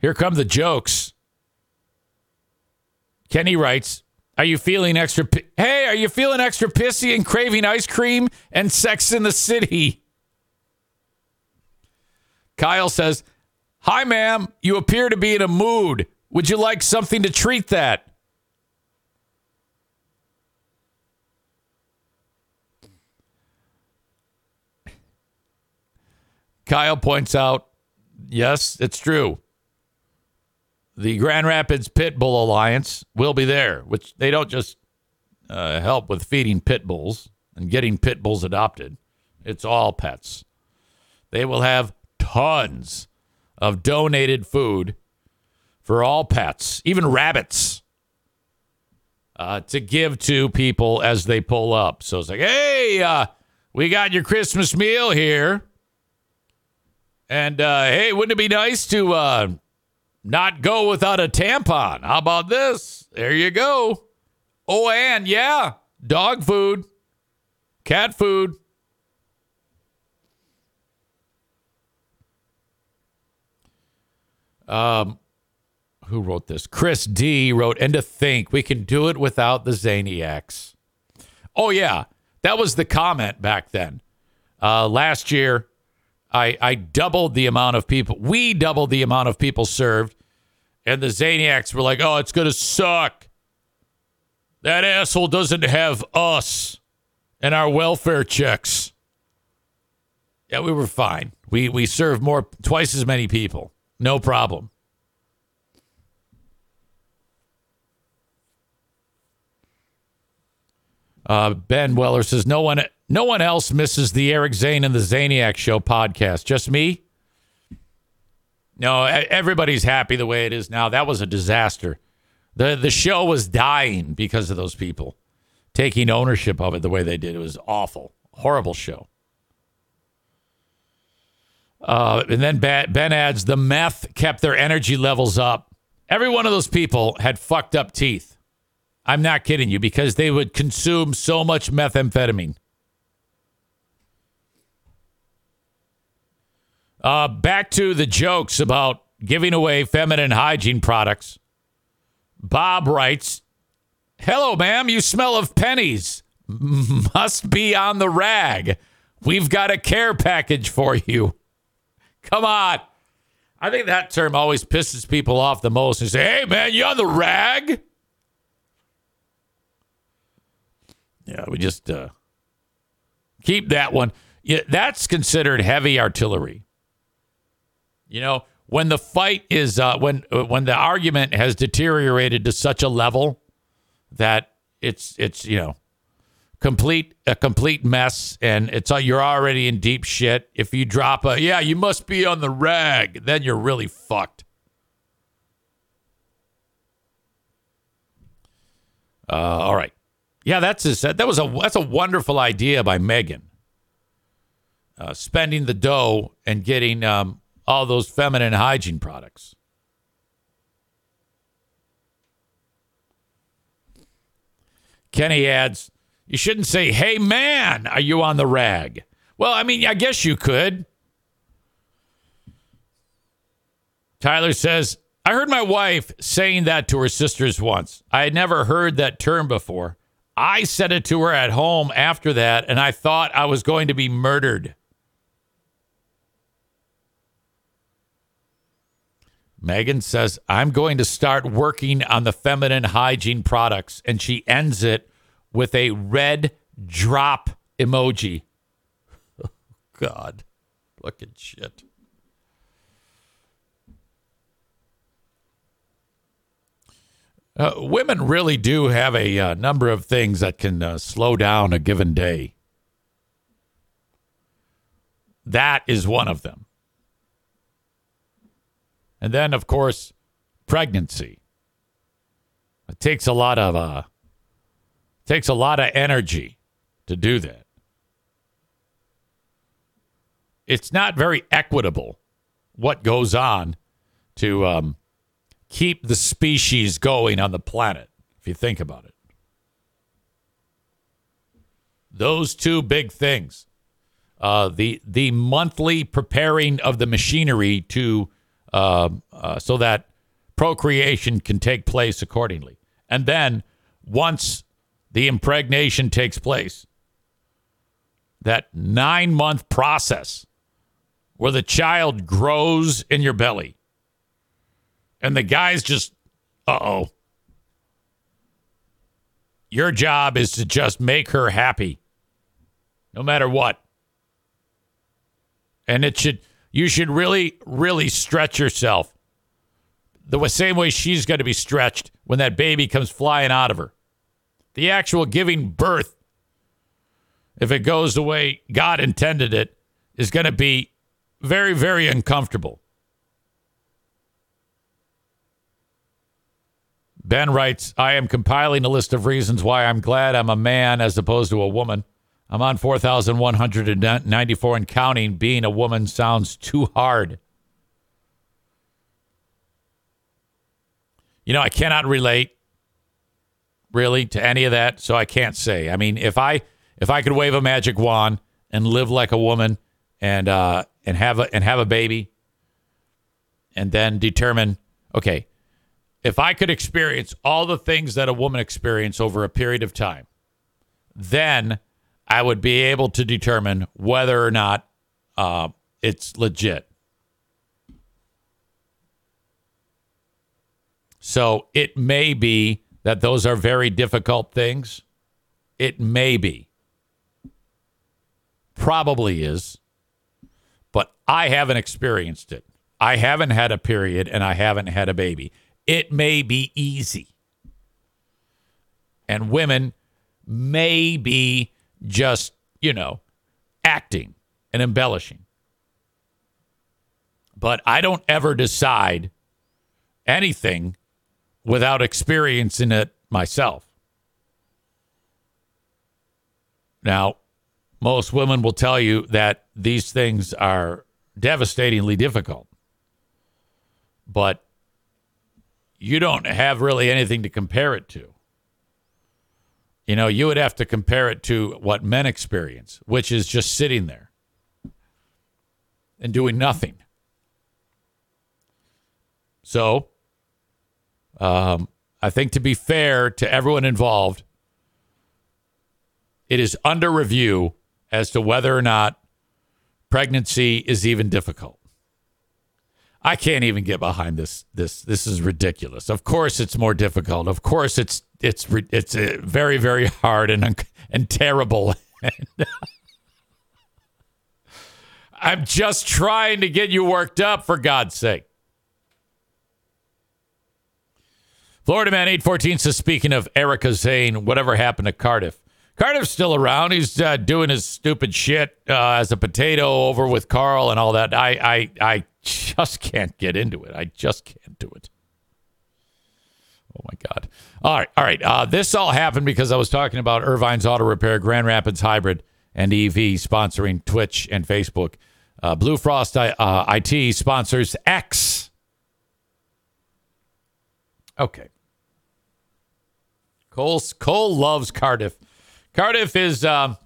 A: Here come the jokes. Kenny writes, "Are you feeling extra? Pi- hey, are you feeling extra pissy and craving ice cream and Sex in the City?" Kyle says, "Hi, ma'am. You appear to be in a mood. Would you like something to treat that?" Kyle points out, yes, it's true. The Grand Rapids Pit Bull Alliance will be there, which they don't just uh, help with feeding pit bulls and getting pit bulls adopted. It's all pets. They will have tons of donated food for all pets, even rabbits, uh, to give to people as they pull up. So it's like, hey, uh, we got your Christmas meal here. And uh, hey, wouldn't it be nice to uh, not go without a tampon? How about this? There you go. Oh, and yeah, dog food, cat food. Um, who wrote this? Chris D wrote, and to think we can do it without the Zaniacs. Oh, yeah. That was the comment back then. Uh, last year, I, I doubled the amount of people. We doubled the amount of people served. And the Zaniacs were like, oh, it's going to suck. That asshole doesn't have us and our welfare checks. Yeah, we were fine. We, we served more, twice as many people. No problem. Uh, ben Weller says no one no one else misses the Eric Zane and the Zaniac Show podcast. Just me. No, everybody's happy the way it is now. That was a disaster. the The show was dying because of those people taking ownership of it the way they did. It was awful, horrible show. Uh, and then Ben adds the meth kept their energy levels up. Every one of those people had fucked up teeth. I'm not kidding you because they would consume so much methamphetamine. Uh, back to the jokes about giving away feminine hygiene products. Bob writes, Hello, ma'am. You smell of pennies. Must be on the rag. We've got a care package for you. Come on. I think that term always pisses people off the most. And say, hey, man, you on the rag? Yeah, we just uh, keep that one. Yeah, that's considered heavy artillery. You know, when the fight is uh, when when the argument has deteriorated to such a level that it's it's you know complete a complete mess and it's uh, you're already in deep shit. If you drop a yeah, you must be on the rag, then you're really fucked. Uh, all right. Yeah, that's his, that was a that's a wonderful idea by Megan. Uh, spending the dough and getting um, all those feminine hygiene products. Kenny adds, "You shouldn't say, "Hey man, are you on the rag?" Well, I mean, I guess you could. Tyler says, I heard my wife saying that to her sisters once. I had never heard that term before. I said it to her at home after that, and I thought I was going to be murdered. Megan says, I'm going to start working on the feminine hygiene products. And she ends it with a red drop emoji. Oh, God, fucking shit. Uh, women really do have a uh, number of things that can uh, slow down a given day. That is one of them. And then, of course, pregnancy. It takes a lot of uh, takes a lot of energy to do that. It's not very equitable what goes on to um, keep the species going on the planet, if you think about it. Those two big things. Uh, the the monthly preparing of the machinery to uh, uh, so that procreation can take place accordingly, and then once the impregnation takes place, that nine month process where the child grows in your belly, and the guy's just, uh oh. Your job is to just make her happy, no matter what. And it should, you should really, really stretch yourself the same way she's going to be stretched when that baby comes flying out of her. The actual giving birth, if it goes the way God intended it, is going to be very, very uncomfortable. Ben writes, I am compiling a list of reasons why I'm glad I'm a man as opposed to a woman. I'm on 4,194 and counting. Being a woman sounds too hard. You know, I cannot relate really to any of that, so I can't say. I mean, if I if I could wave a magic wand and live like a woman and uh and have a and have a baby and then determine, okay, if I could experience all the things that a woman experience over a period of time, then I would be able to determine whether or not uh, it's legit. So it may be that those are very difficult things. It may be. Probably is. But I haven't experienced it. I haven't had a period and I haven't had a baby. It may be easy. And women may be just, you know, acting and embellishing. But I don't ever decide anything without experiencing it myself. Now, most women will tell you that these things are devastatingly difficult. But you don't have really anything to compare it to. You know, you would have to compare it to what men experience, which is just sitting there and doing nothing. So, um, I think to be fair to everyone involved, it is under review as to whether or not pregnancy is even difficult. I can't even get behind this. This this is ridiculous. Of course, it's more difficult. Of course, it's it's it's uh, very very hard and and terrible. I'm just trying to get you worked up for God's sake. Florida Man 814 says, speaking of Erica Zane, whatever happened to Cardiff? Cardiff's still around. He's uh, doing his stupid shit uh, as a potato over with Carl and all that. I, I, I just can't get into it. I just can't do it. Oh my God. All right. All right. Uh, this all happened because I was talking about Irvine's Auto Repair, Grand Rapids Hybrid, and EV sponsoring Twitch and Facebook. Uh, Blue Frost uh, IT sponsors X. Okay. Cole, Cole loves Cardiff. Cardiff is, um,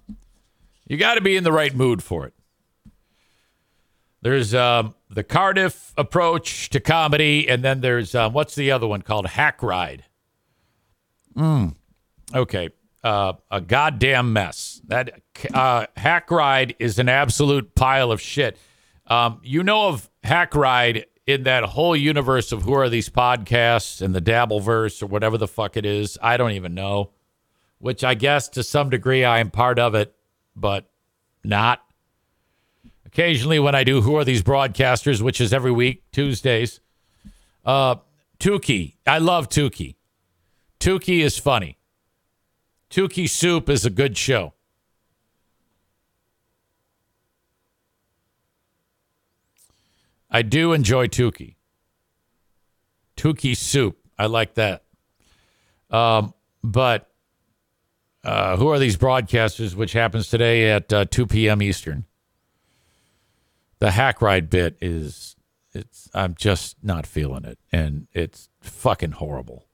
A: you got to be in the right mood for it. There's um, the Cardiff approach to comedy, and then there's um, what's the other one called? Hack Ride. Mm. Okay. Uh, a goddamn mess. That uh, Hack Ride is an absolute pile of shit. Um, you know of Hack Ride in that whole universe of who are these podcasts and the Dabbleverse or whatever the fuck it is. I don't even know. Which I guess to some degree I am part of it, but not. Occasionally, when I do Who Are These Broadcasters, which is every week, Tuesdays, uh, Tukey. I love Tukey. Tukey is funny. Tukey Soup is a good show. I do enjoy Tukey. Tukey soup. I like that. Um, but uh, who are these broadcasters, which happens today at uh, 2 p.m. Eastern? The hack ride bit is, it's, I'm just not feeling it. And it's fucking horrible.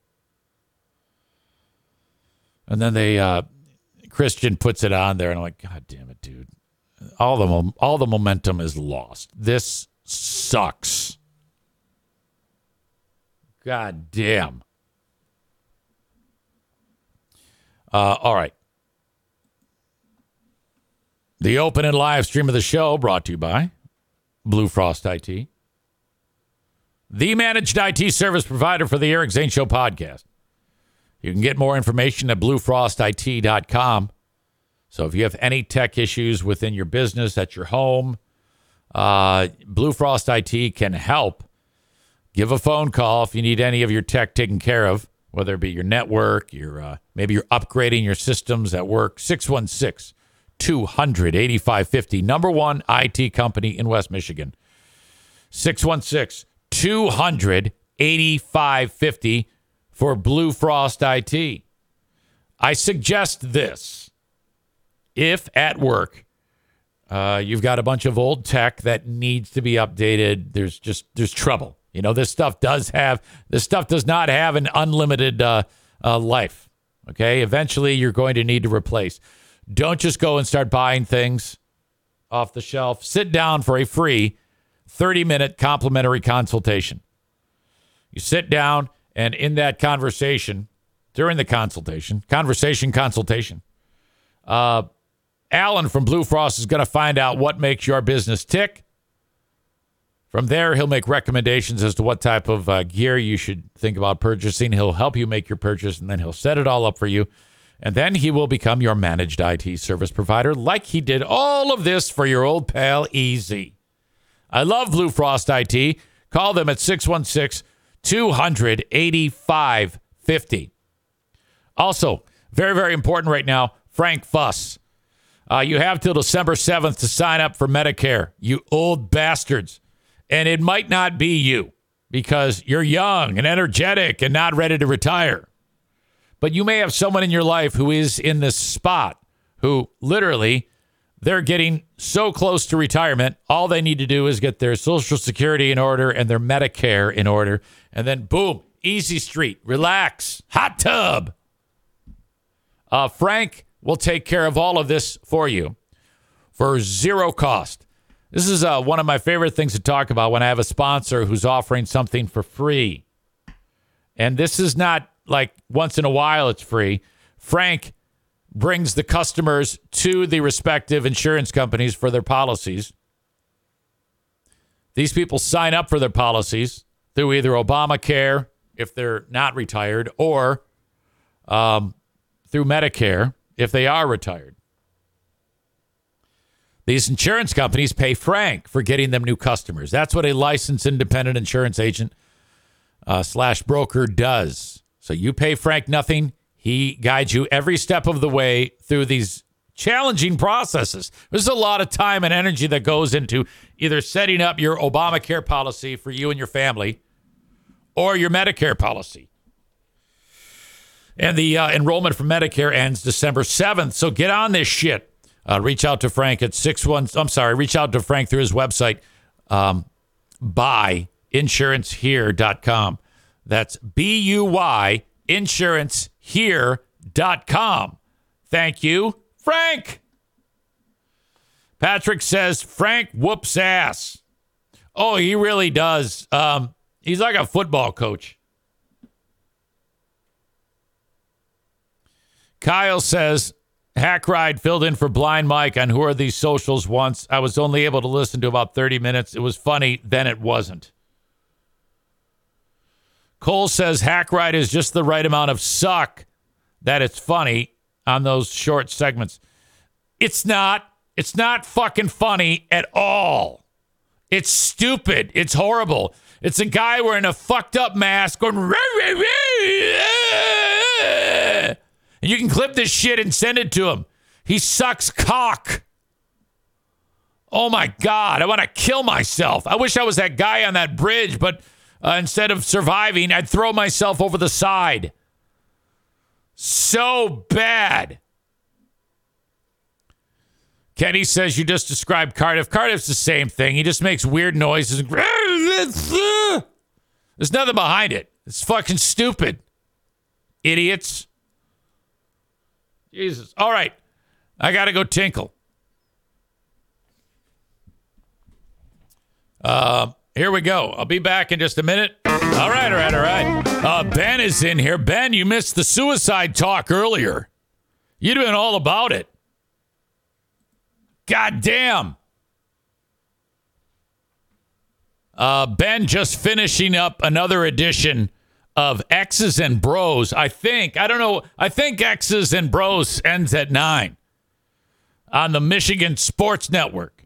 A: And then they, uh, Christian puts it on there, and I'm like, God damn it, dude! All the all the momentum is lost. This sucks. God damn. Uh, all right. The open and live stream of the show brought to you by Blue Frost IT, the managed IT service provider for the Eric Zane Show podcast. You can get more information at bluefrostit.com. So if you have any tech issues within your business, at your home, uh, Blue Frost IT can help. Give a phone call if you need any of your tech taken care of, whether it be your network, your uh, maybe you're upgrading your systems at work. 616 200 8550. Number one IT company in West Michigan. 616 200 8550 for Blue Frost IT. I suggest this. If at work uh, you've got a bunch of old tech that needs to be updated, there's just there's trouble. You know, this stuff does have this stuff does not have an unlimited uh, uh, life. Okay, eventually you're going to need to replace. Don't just go and start buying things off the shelf. Sit down for a free 30 minute complimentary consultation. You sit down, and in that conversation, during the consultation, conversation, consultation, uh, Alan from Blue Frost is going to find out what makes your business tick. From there, he'll make recommendations as to what type of uh, gear you should think about purchasing. He'll help you make your purchase, and then he'll set it all up for you. And then he will become your managed IT service provider, like he did all of this for your old pal Easy. I love Blue Frost IT. Call them at 616 200 8550. Also, very, very important right now, Frank Fuss. Uh, you have till December 7th to sign up for Medicare, you old bastards. And it might not be you because you're young and energetic and not ready to retire. But you may have someone in your life who is in this spot who literally they're getting so close to retirement. All they need to do is get their Social Security in order and their Medicare in order. And then, boom, easy street, relax, hot tub. Uh, Frank will take care of all of this for you for zero cost. This is uh, one of my favorite things to talk about when I have a sponsor who's offering something for free. And this is not like once in a while it's free. Frank brings the customers to the respective insurance companies for their policies. These people sign up for their policies through either Obamacare if they're not retired or um, through Medicare if they are retired. These insurance companies pay Frank for getting them new customers. That's what a licensed independent insurance agent uh, slash broker does. So you pay Frank nothing. He guides you every step of the way through these challenging processes. There's a lot of time and energy that goes into either setting up your Obamacare policy for you and your family or your Medicare policy. And the uh, enrollment for Medicare ends December 7th. So get on this shit. Uh, reach out to Frank at 61. I'm sorry, reach out to Frank through his website, um, buyinsurancehere.com. That's B U Y insurancehere.com. Thank you, Frank. Patrick says Frank whoops ass. Oh, he really does. Um, he's like a football coach. Kyle says Hack Ride filled in for Blind Mike on Who Are These Socials once. I was only able to listen to about 30 minutes. It was funny, then it wasn't. Cole says Hack Ride is just the right amount of suck that it's funny on those short segments. It's not. It's not fucking funny at all. It's stupid. It's horrible. It's a guy wearing a fucked up mask going, "Rah, rah, rah, ah." And you can clip this shit and send it to him. He sucks cock. Oh my God, I want to kill myself. I wish I was that guy on that bridge, but uh, instead of surviving, I'd throw myself over the side. So bad. Kenny says you just described Cardiff. Cardiff's the same thing. He just makes weird noises. There's nothing behind it. It's fucking stupid. Idiots. Jesus. All right. I got to go tinkle. Uh, here we go. I'll be back in just a minute. All right, all right, all right. Uh, ben is in here. Ben, you missed the suicide talk earlier. You'd have been all about it. God damn. Uh, ben just finishing up another edition of X's and Bros. I think, I don't know, I think X's and Bros ends at 9 on the Michigan Sports Network,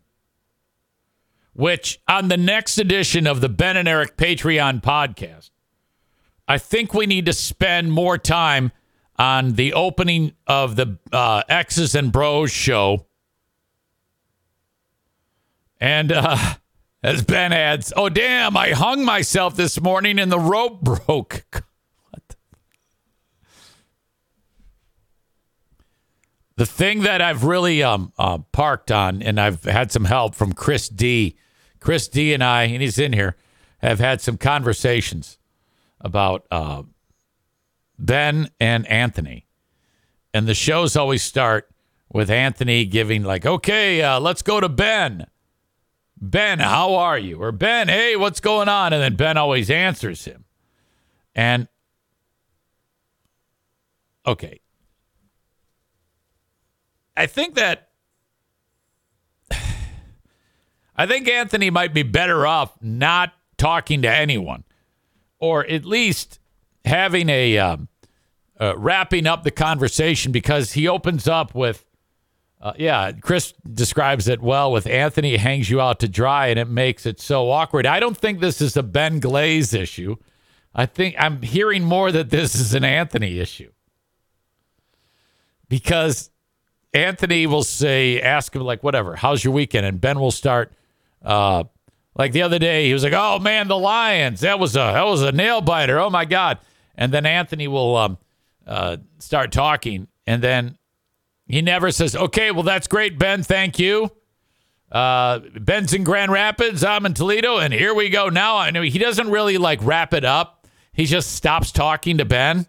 A: which on the next edition of the Ben and Eric Patreon podcast, I think we need to spend more time on the opening of the uh, X's and Bros show. And uh, as Ben adds, oh, damn, I hung myself this morning and the rope broke. what? The thing that I've really um, uh, parked on, and I've had some help from Chris D. Chris D and I, and he's in here, have had some conversations about uh, Ben and Anthony. And the shows always start with Anthony giving, like, okay, uh, let's go to Ben. Ben, how are you? Or Ben, hey, what's going on? And then Ben always answers him. And okay. I think that I think Anthony might be better off not talking to anyone or at least having a um, uh, wrapping up the conversation because he opens up with uh, yeah, Chris describes it well with Anthony hangs you out to dry and it makes it so awkward. I don't think this is a Ben Glaze issue. I think I'm hearing more that this is an Anthony issue. Because Anthony will say, ask him, like, whatever, how's your weekend? And Ben will start, uh, like the other day, he was like, oh man, the Lions, that was a, that was a nail biter. Oh my God. And then Anthony will um, uh, start talking. And then he never says, okay, well, that's great, Ben. Thank you. Uh, Ben's in Grand Rapids. I'm in Toledo. And here we go. Now, I know he doesn't really like wrap it up. He just stops talking to Ben.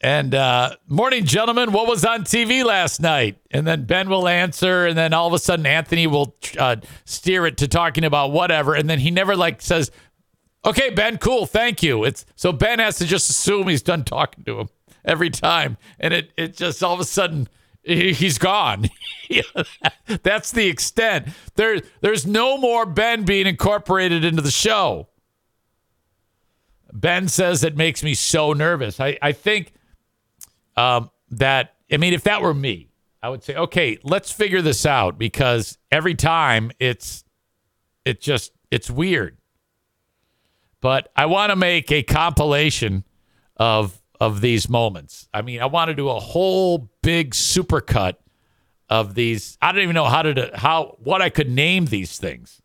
A: And uh, morning, gentlemen. What was on TV last night? And then Ben will answer, and then all of a sudden Anthony will uh, steer it to talking about whatever, and then he never like says, "Okay, Ben, cool, thank you." It's so Ben has to just assume he's done talking to him every time, and it it just all of a sudden he's gone. That's the extent. There there's no more Ben being incorporated into the show. Ben says it makes me so nervous. I I think um, that I mean, if that were me, I would say, okay, let's figure this out because every time it's it just it's weird. But I want to make a compilation of of these moments. I mean, I want to do a whole big supercut of these. I don't even know how to how what I could name these things.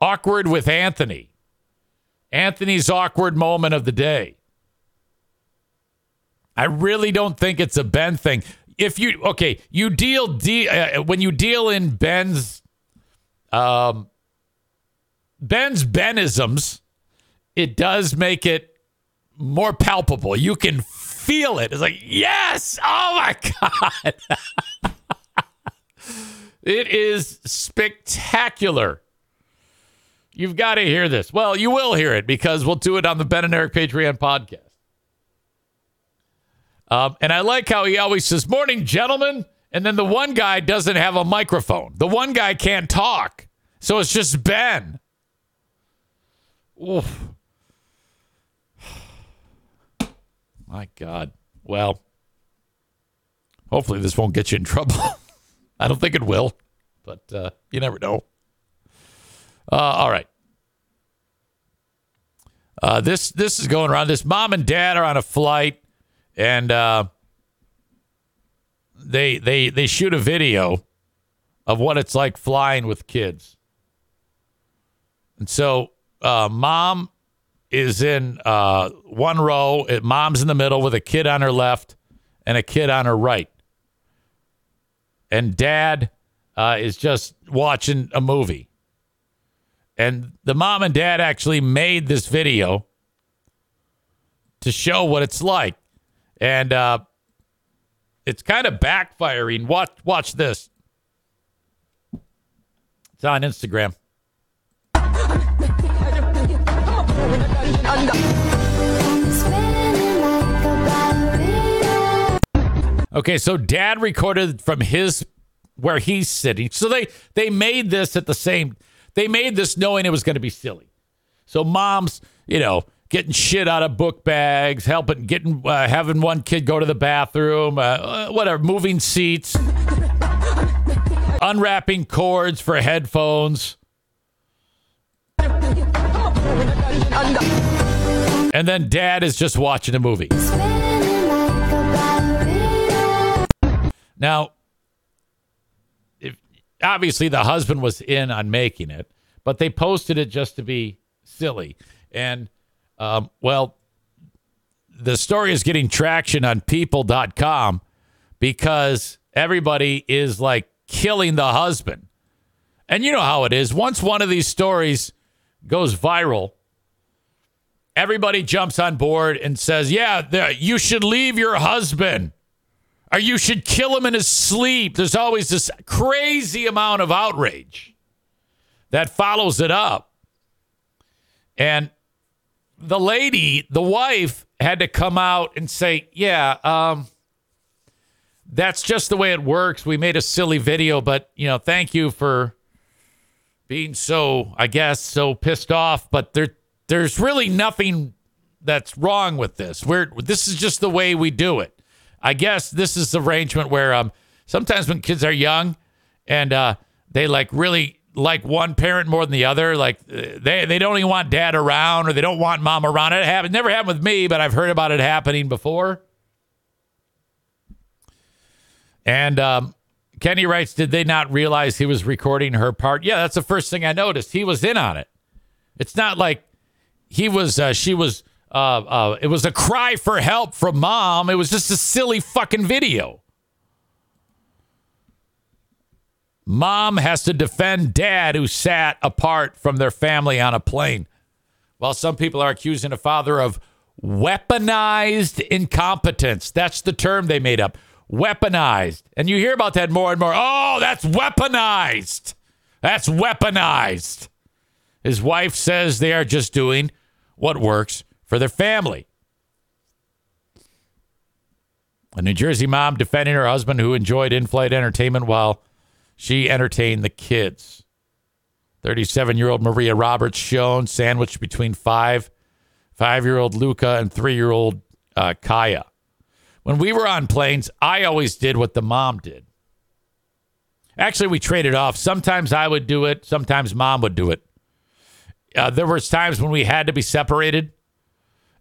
A: Awkward with Anthony. Anthony's awkward moment of the day. I really don't think it's a Ben thing. If you okay, you deal de- uh, when you deal in Ben's um Ben's Benisms, it does make it more palpable. You can feel it. It's like, yes, oh my God. it is spectacular. You've got to hear this. Well, you will hear it because we'll do it on the Ben and Eric Patreon podcast. Um, and I like how he always says, Morning, gentlemen. And then the one guy doesn't have a microphone. The one guy can't talk. So it's just Ben. Oof. My God. Well, hopefully this won't get you in trouble. I don't think it will, but uh, you never know. Uh, all right. Uh, this this is going around. This mom and dad are on a flight, and uh, they they they shoot a video of what it's like flying with kids. And so, uh, mom is in uh, one row. It, mom's in the middle with a kid on her left and a kid on her right. And dad uh, is just watching a movie. And the mom and dad actually made this video to show what it's like. And uh, it's kind of backfiring. Watch, watch this. It's on Instagram. Okay, so dad recorded from his where he's sitting. So they they made this at the same they made this knowing it was going to be silly. So mom's, you know, getting shit out of book bags, helping getting uh, having one kid go to the bathroom, uh, uh, whatever, moving seats, unwrapping cords for headphones. And then dad is just watching a movie. Now, if, obviously the husband was in on making it, but they posted it just to be silly. And, um, well, the story is getting traction on people.com because everybody is like killing the husband. And you know how it is. Once one of these stories goes viral, everybody jumps on board and says, Yeah, you should leave your husband or you should kill him in his sleep. There's always this crazy amount of outrage that follows it up. And the lady, the wife, had to come out and say, Yeah, um, that's just the way it works. We made a silly video, but, you know, thank you for being so, I guess, so pissed off. But there, there's really nothing that's wrong with this. We're, this is just the way we do it. I guess this is the arrangement where um, sometimes when kids are young and uh, they like really like one parent more than the other, like uh, they they don't even want dad around or they don't want mom around. It happened never happened with me, but I've heard about it happening before. And um, Kenny writes, did they not realize he was recording her part? Yeah, that's the first thing I noticed. He was in on it. It's not like he was. Uh, she was uh, uh, it was a cry for help from mom. It was just a silly fucking video. Mom has to defend dad who sat apart from their family on a plane. While some people are accusing a father of weaponized incompetence. That's the term they made up. Weaponized. And you hear about that more and more. Oh, that's weaponized. That's weaponized. His wife says they are just doing what works for their family. A New Jersey mom defending her husband who enjoyed in flight entertainment while she entertained the kids. 37 year old Maria Roberts shown sandwiched between five five year old Luca and three year old uh, Kaya. When we were on planes, I always did what the mom did. Actually, we traded off. Sometimes I would do it, sometimes mom would do it. Uh, there was times when we had to be separated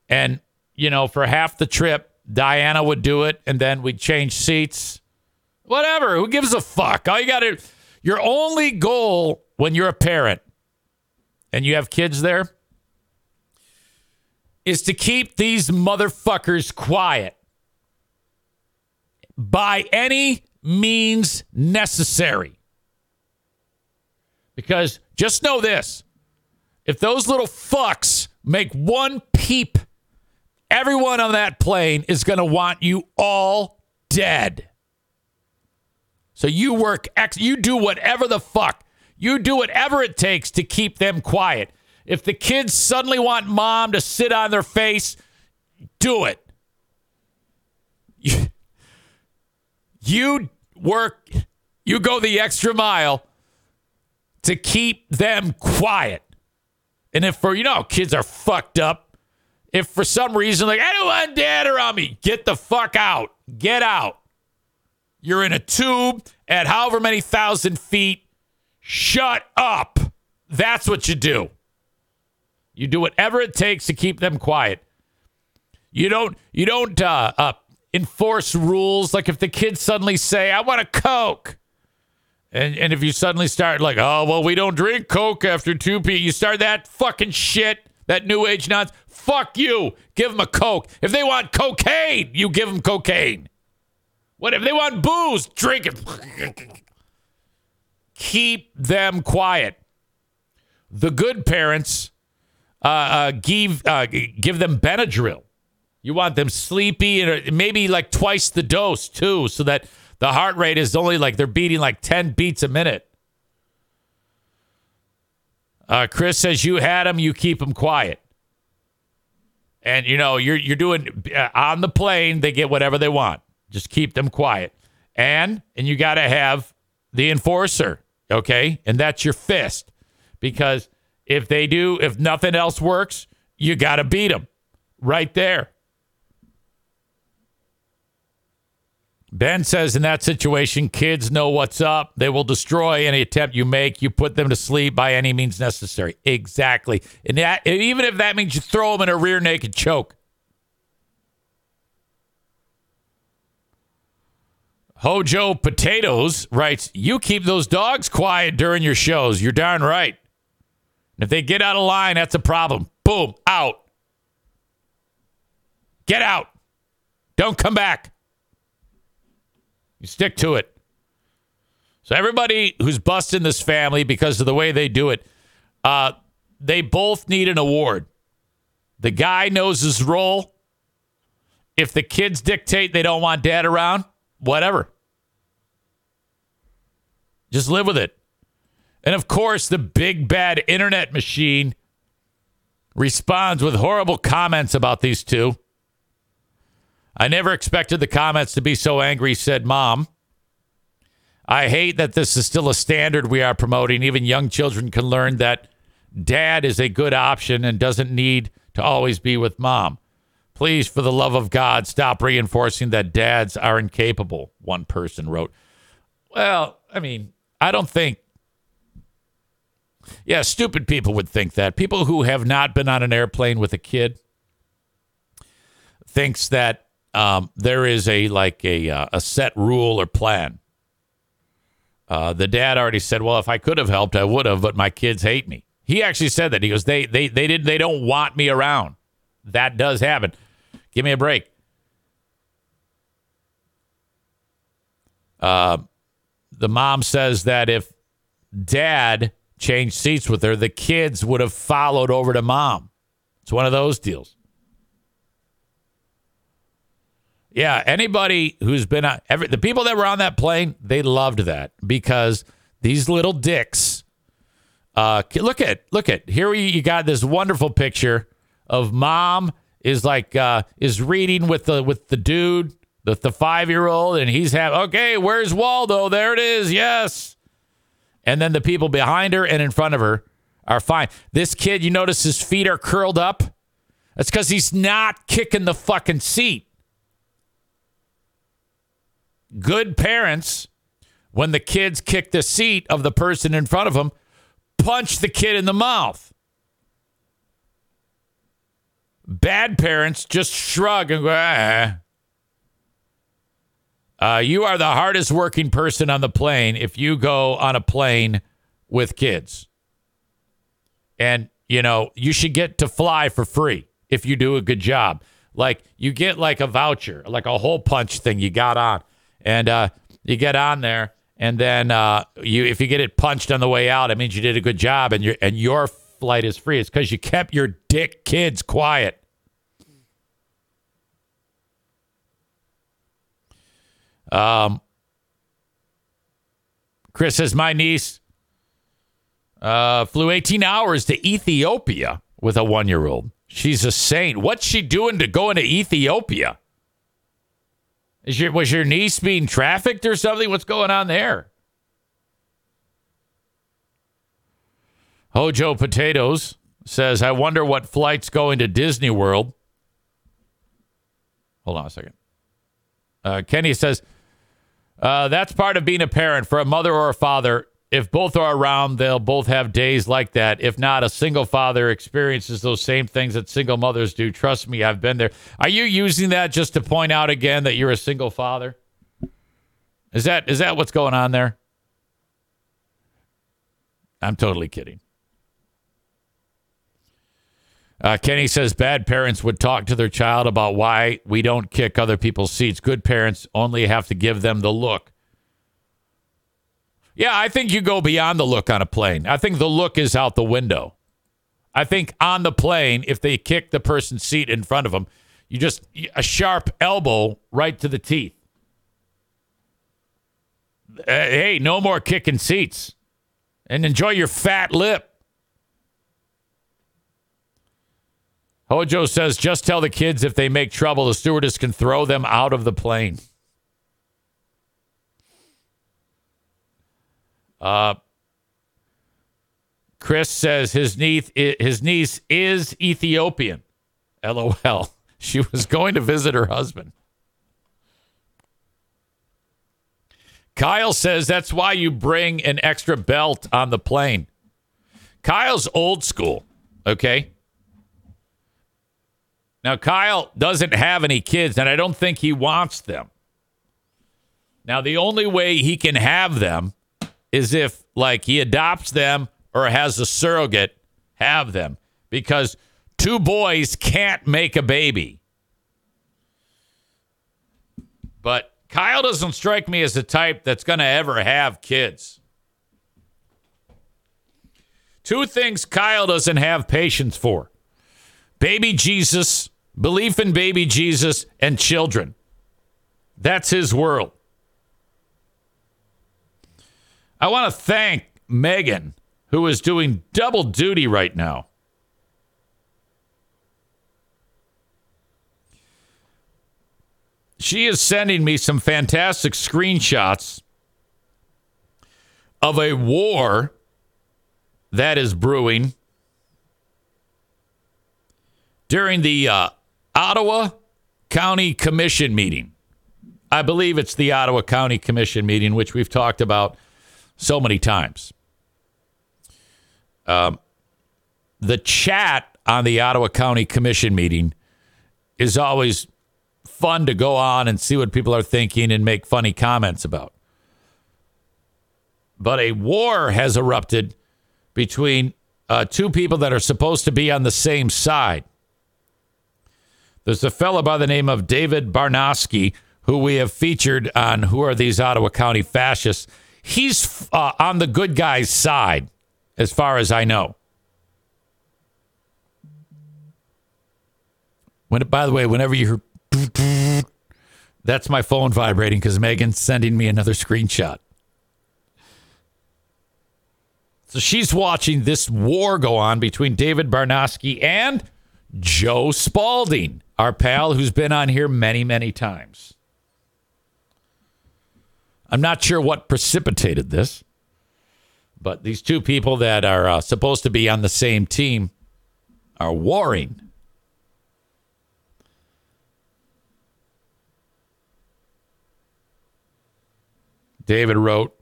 A: and, you know, for half the trip, Diana would do it and then we'd change seats. Whatever. Who gives a fuck? All you got to, your only goal when you're a parent and you have kids there is to keep these motherfuckers quiet by any means necessary. Because just know this if those little fucks make one peep everyone on that plane is going to want you all dead. So you work ex- you do whatever the fuck. You do whatever it takes to keep them quiet. If the kids suddenly want mom to sit on their face, do it. You, work you go the extra mile to keep them quiet. And if for you know kids are fucked up if for some reason, like, I don't want dad around me, get the fuck out. Get out. You're in a tube at however many thousand feet. Shut up. That's what you do. You do whatever it takes to keep them quiet. You don't you don't uh, uh, enforce rules like if the kids suddenly say, "I want a coke," And and if you suddenly start like, oh well, we don't drink Coke after two p. You start that fucking shit, that new age nonsense. Fuck you. Give them a Coke. If they want cocaine, you give them cocaine. What if they want booze? Drink it. Keep them quiet. The good parents uh, uh, give uh, give them Benadryl. You want them sleepy and uh, maybe like twice the dose too, so that the heart rate is only like they're beating like ten beats a minute. Uh, Chris says you had them, you keep them quiet, and you know you're you're doing uh, on the plane. They get whatever they want. Just keep them quiet, and and you got to have the enforcer, okay, and that's your fist, because if they do, if nothing else works, you got to beat them right there. Ben says in that situation, kids know what's up. They will destroy any attempt you make. You put them to sleep by any means necessary. Exactly. And that, even if that means you throw them in a rear naked choke. Hojo Potatoes writes, You keep those dogs quiet during your shows. You're darn right. If they get out of line, that's a problem. Boom, out. Get out. Don't come back. You stick to it. So everybody who's busting this family because of the way they do it, uh, they both need an award. The guy knows his role. If the kids dictate they don't want dad around, whatever. Just live with it. And of course, the big bad internet machine responds with horrible comments about these two. I never expected the comments to be so angry, said mom. I hate that this is still a standard we are promoting. Even young children can learn that dad is a good option and doesn't need to always be with mom. Please, for the love of God, stop reinforcing that dads are incapable, one person wrote. Well, I mean, I don't think. Yeah, stupid people would think that. People who have not been on an airplane with a kid thinks that um, there is a like a uh, a set rule or plan. Uh, the dad already said, "Well, if I could have helped, I would have, but my kids hate me." He actually said that. He goes, "They they they did they don't want me around." That does happen. Give me a break. Uh, the mom says that if dad changed seats with her, the kids would have followed over to mom. It's one of those deals. Yeah, anybody who's been on every, the people that were on that plane, they loved that because these little dicks. Uh, look at look at here. You, you got this wonderful picture of mom is like uh, is reading with the with the dude, the the five year old, and he's have okay. Where's Waldo? There it is. Yes. And then the people behind her and in front of her are fine. This kid, you notice his feet are curled up. That's because he's not kicking the fucking seat. Good parents, when the kids kick the seat of the person in front of them, punch the kid in the mouth. Bad parents just shrug and go, ah. Uh, you are the hardest working person on the plane if you go on a plane with kids. And, you know, you should get to fly for free if you do a good job. Like, you get like a voucher, like a hole punch thing you got on. And uh, you get on there, and then uh, you if you get it punched on the way out, it means you did a good job, and your and your flight is free. It's because you kept your dick kids quiet. Um, Chris says my niece uh, flew 18 hours to Ethiopia with a one year old. She's a saint. What's she doing to go into Ethiopia? Is your was your niece being trafficked or something? What's going on there? Hojo Potatoes says, I wonder what flight's going to Disney World. Hold on a second. Uh, Kenny says, uh, that's part of being a parent for a mother or a father. If both are around, they'll both have days like that. If not, a single father experiences those same things that single mothers do. Trust me, I've been there. Are you using that just to point out again that you're a single father? Is that is that what's going on there? I'm totally kidding. Uh, Kenny says bad parents would talk to their child about why we don't kick other people's seats. Good parents only have to give them the look. Yeah, I think you go beyond the look on a plane. I think the look is out the window. I think on the plane, if they kick the person's seat in front of them, you just a sharp elbow right to the teeth. Uh, hey, no more kicking seats, and enjoy your fat lip. Hojo says, just tell the kids if they make trouble, the stewardess can throw them out of the plane. Uh, Chris says his niece, his niece is Ethiopian. LOL. She was going to visit her husband. Kyle says that's why you bring an extra belt on the plane. Kyle's old school, okay? Now, Kyle doesn't have any kids, and I don't think he wants them. Now, the only way he can have them is if, like, he adopts them or has a surrogate have them because two boys can't make a baby. But Kyle doesn't strike me as the type that's going to ever have kids. Two things Kyle doesn't have patience for baby Jesus, belief in baby Jesus, and children. That's his world. I want to thank Megan, who is doing double duty right now. She is sending me some fantastic screenshots of a war that is brewing during the uh, Ottawa County Commission meeting. I believe it's the Ottawa County Commission meeting, which we've talked about so many times. Um, the chat on the Ottawa County Commission meeting is always fun to go on and see what people are thinking and make funny comments about. But a war has erupted between uh, two people that are supposed to be on the same side. There's a fellow by the name of David Barnosky who we have featured on Who Are These Ottawa County Fascists. He's uh, on the good guy's side, as far as I know. When, by the way, whenever you hear, that's my phone vibrating because Megan's sending me another screenshot. So she's watching this war go on between David Barnosky and Joe Spalding, our pal who's been on here many, many times. I'm not sure what precipitated this, but these two people that are uh, supposed to be on the same team are warring. David wrote,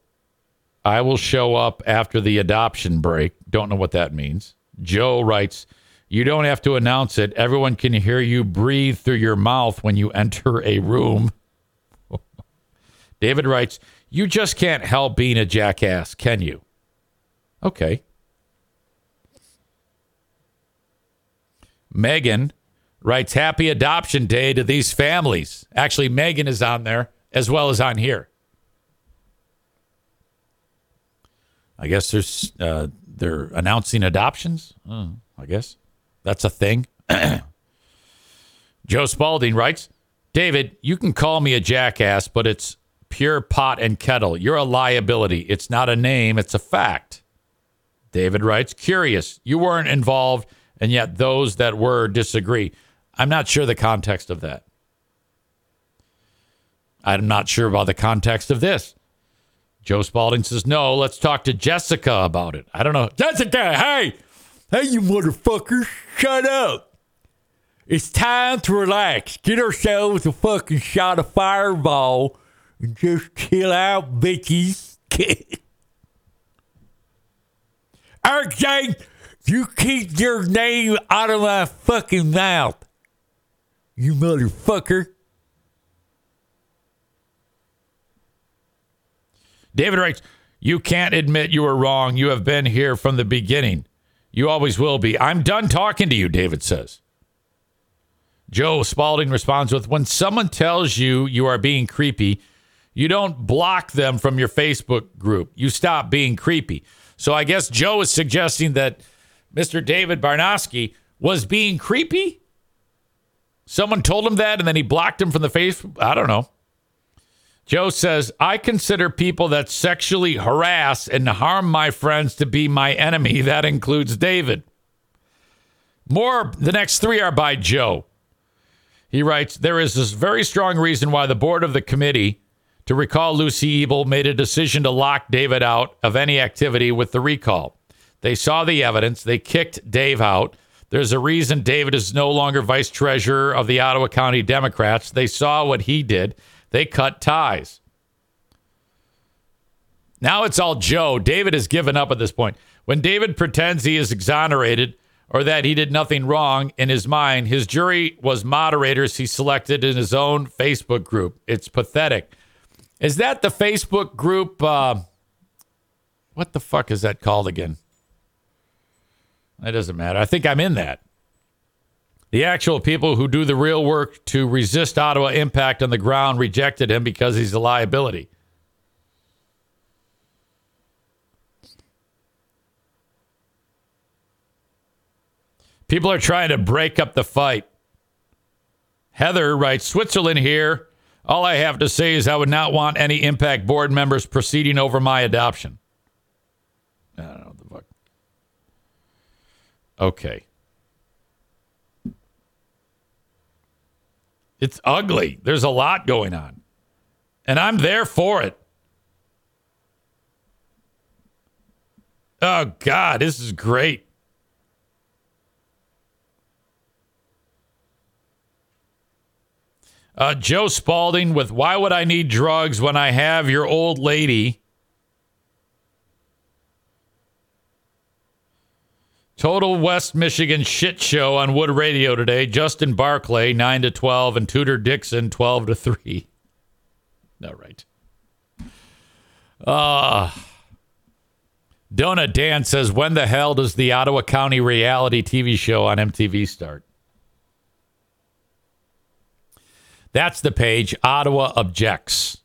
A: I will show up after the adoption break. Don't know what that means. Joe writes, You don't have to announce it. Everyone can hear you breathe through your mouth when you enter a room. David writes, You just can't help being a jackass, can you? Okay. Megan writes, Happy Adoption Day to these families. Actually, Megan is on there as well as on here. I guess there's uh, they're announcing adoptions. Uh, I guess that's a thing. Joe Spalding writes, David, you can call me a jackass, but it's pure pot and kettle. You're a liability. It's not a name, it's a fact. David writes, curious. You weren't involved, and yet those that were disagree. I'm not sure the context of that. I'm not sure about the context of this. Joe Spalding says, no, let's talk to Jessica about it. I don't know. Jessica, hey, hey, you motherfuckers, shut up. It's time to relax. Get ourselves a fucking shot of fireball just chill out, bitches. RJ, you keep your name out of my fucking mouth. You motherfucker. David writes, You can't admit you were wrong. You have been here from the beginning. You always will be. I'm done talking to you, David says. Joe Spalding responds with When someone tells you you are being creepy, you don't block them from your Facebook group. You stop being creepy. So I guess Joe is suggesting that Mr. David Barnosky was being creepy. Someone told him that and then he blocked him from the Facebook. I don't know. Joe says, I consider people that sexually harass and harm my friends to be my enemy. That includes David. More, the next three are by Joe. He writes, There is this very strong reason why the board of the committee to recall Lucy Ebel made a decision to lock David out of any activity with the recall. They saw the evidence, they kicked Dave out. There's a reason David is no longer vice treasurer of the Ottawa County Democrats. They saw what he did. They cut ties. Now it's all Joe. David has given up at this point. When David pretends he is exonerated or that he did nothing wrong in his mind, his jury was moderators he selected in his own Facebook group. It's pathetic. Is that the Facebook group? Uh, what the fuck is that called again? It doesn't matter. I think I'm in that. The actual people who do the real work to resist Ottawa impact on the ground rejected him because he's a liability. People are trying to break up the fight. Heather writes Switzerland here. All I have to say is I would not want any impact board members proceeding over my adoption. I don't know what the fuck. Okay. It's ugly. There's a lot going on. And I'm there for it. Oh, God, this is great. Uh, Joe Spalding with Why Would I Need Drugs When I Have Your Old Lady? Total West Michigan shit show on Wood Radio today. Justin Barclay, 9 to 12, and Tudor Dixon, 12 to 3. All right. Uh, Donut Dan says, When the hell does the Ottawa County reality TV show on MTV start? That's the page. Ottawa objects.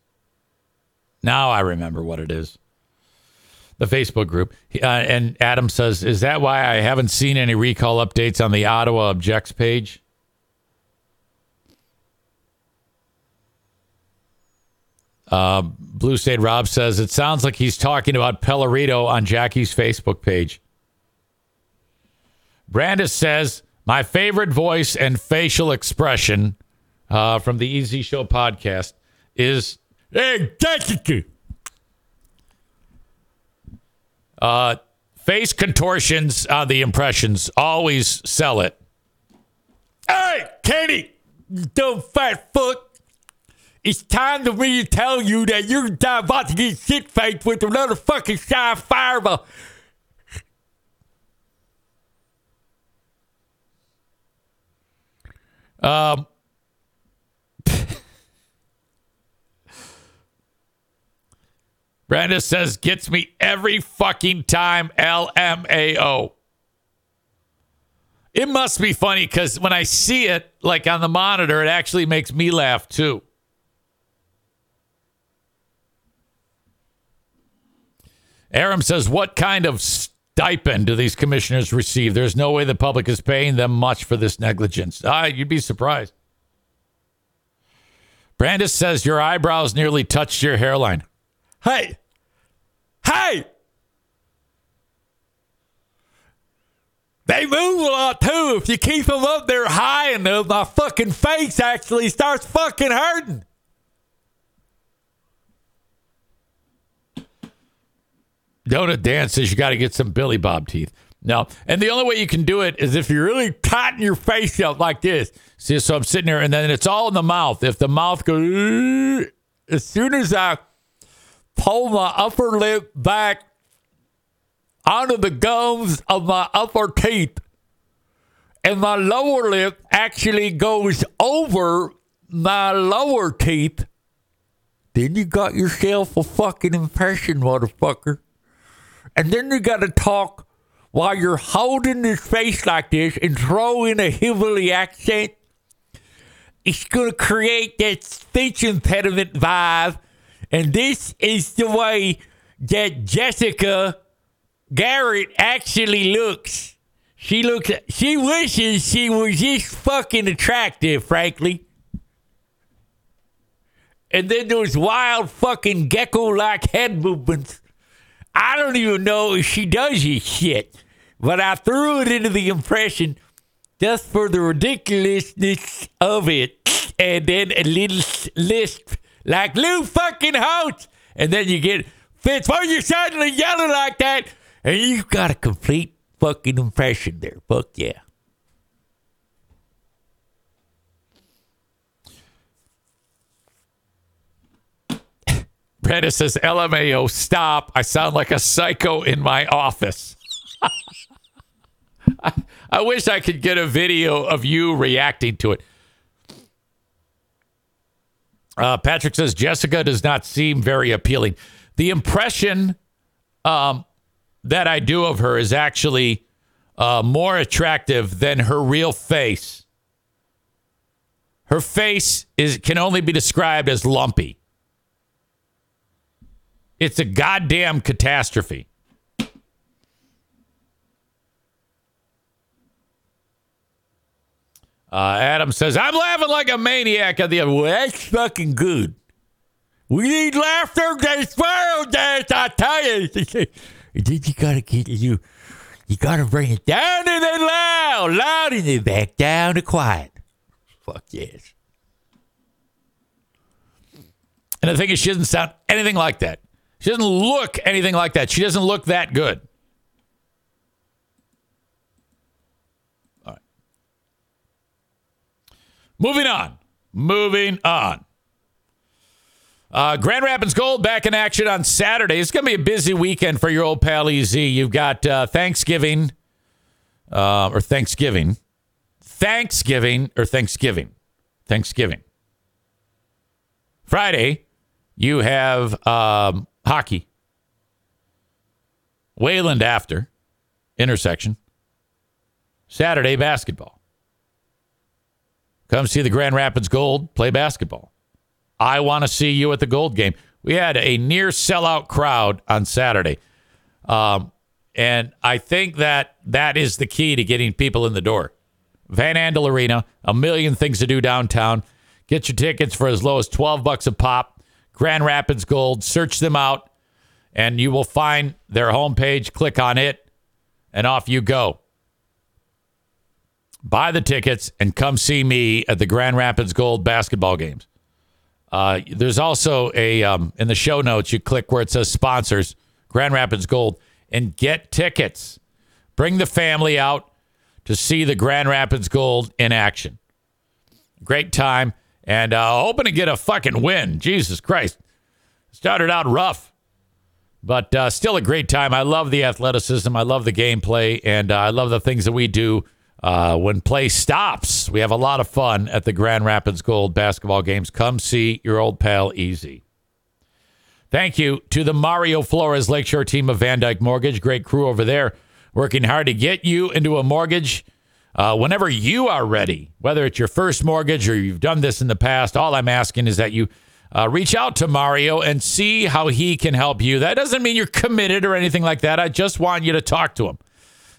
A: Now I remember what it is. The Facebook group. Uh, and Adam says, Is that why I haven't seen any recall updates on the Ottawa objects page? Uh, Blue State Rob says, It sounds like he's talking about Pellerito on Jackie's Facebook page. Brandis says, My favorite voice and facial expression uh, from the Easy Show podcast is Hey, Uh, face contortions on the impressions always sell it. Hey, Kenny, you dumb fat fuck. It's time for me to tell you that you're about to get shit faced with another fucking shy fireball. Um, Brandis says, gets me every fucking time LMAO. It must be funny because when I see it, like on the monitor, it actually makes me laugh too. Aram says, What kind of stipend do these commissioners receive? There's no way the public is paying them much for this negligence. Ah, you'd be surprised. Brandis says, Your eyebrows nearly touched your hairline. Hey, hey! They move a lot too. If you keep them up there high enough, my fucking face actually starts fucking hurting. Donut Dan says you got to get some Billy Bob teeth. No, and the only way you can do it is if you really tighten your face up like this. See, so I'm sitting there, and then it's all in the mouth. If the mouth goes, as soon as I pull my upper lip back onto the gums of my upper teeth, and my lower lip actually goes over my lower teeth. Then you got yourself a fucking impression, motherfucker. And then you got to talk while you're holding his face like this and throw in a heavily accent. It's going to create that speech impediment vibe. And this is the way that Jessica Garrett actually looks. She looks. She wishes she was just fucking attractive, frankly. And then those wild fucking gecko-like head movements. I don't even know if she does this shit, but I threw it into the impression just for the ridiculousness of it, and then a little lisp like Lou fucking Holtz, and then you get Fitz. Why are you suddenly yelling like that? And you've got a complete fucking impression there. Fuck yeah. Brenda says, LMAO, stop. I sound like a psycho in my office. I, I wish I could get a video of you reacting to it. Uh, Patrick says, Jessica does not seem very appealing. The impression um, that I do of her is actually uh, more attractive than her real face. Her face is can only be described as lumpy. It's a goddamn catastrophe. Uh, Adam says, I'm laughing like a maniac at the other. Well, that's fucking good. We need laughter. That's world dance, I tell you. Then you gotta get you you gotta bring it down and then loud, loud and then back down to quiet. Fuck yes. And the thing is, she doesn't sound anything like that. She doesn't look anything like that. She doesn't look that good. All right. Moving on. Moving on. Uh, Grand Rapids Gold back in action on Saturday. It's going to be a busy weekend for your old pal EZ. You've got uh, Thanksgiving uh, or Thanksgiving. Thanksgiving or Thanksgiving. Thanksgiving. Friday, you have um, hockey. Wayland after intersection. Saturday, basketball. Come see the Grand Rapids Gold play basketball. I want to see you at the Gold game. We had a near sellout crowd on Saturday. Um, and I think that that is the key to getting people in the door. Van Andel Arena, a million things to do downtown. Get your tickets for as low as 12 bucks a pop. Grand Rapids Gold, search them out, and you will find their homepage. Click on it, and off you go. Buy the tickets and come see me at the Grand Rapids Gold basketball games. Uh, there's also a um, in the show notes. You click where it says sponsors, Grand Rapids Gold, and get tickets. Bring the family out to see the Grand Rapids Gold in action. Great time, and uh, hoping to get a fucking win. Jesus Christ, started out rough, but uh, still a great time. I love the athleticism. I love the gameplay, and uh, I love the things that we do uh, when play stops. We have a lot of fun at the Grand Rapids Gold basketball games. Come see your old pal Easy. Thank you to the Mario Flores Lakeshore team of VanDyk Mortgage. Great crew over there working hard to get you into a mortgage uh, whenever you are ready, whether it's your first mortgage or you've done this in the past. All I'm asking is that you uh, reach out to Mario and see how he can help you. That doesn't mean you're committed or anything like that. I just want you to talk to him.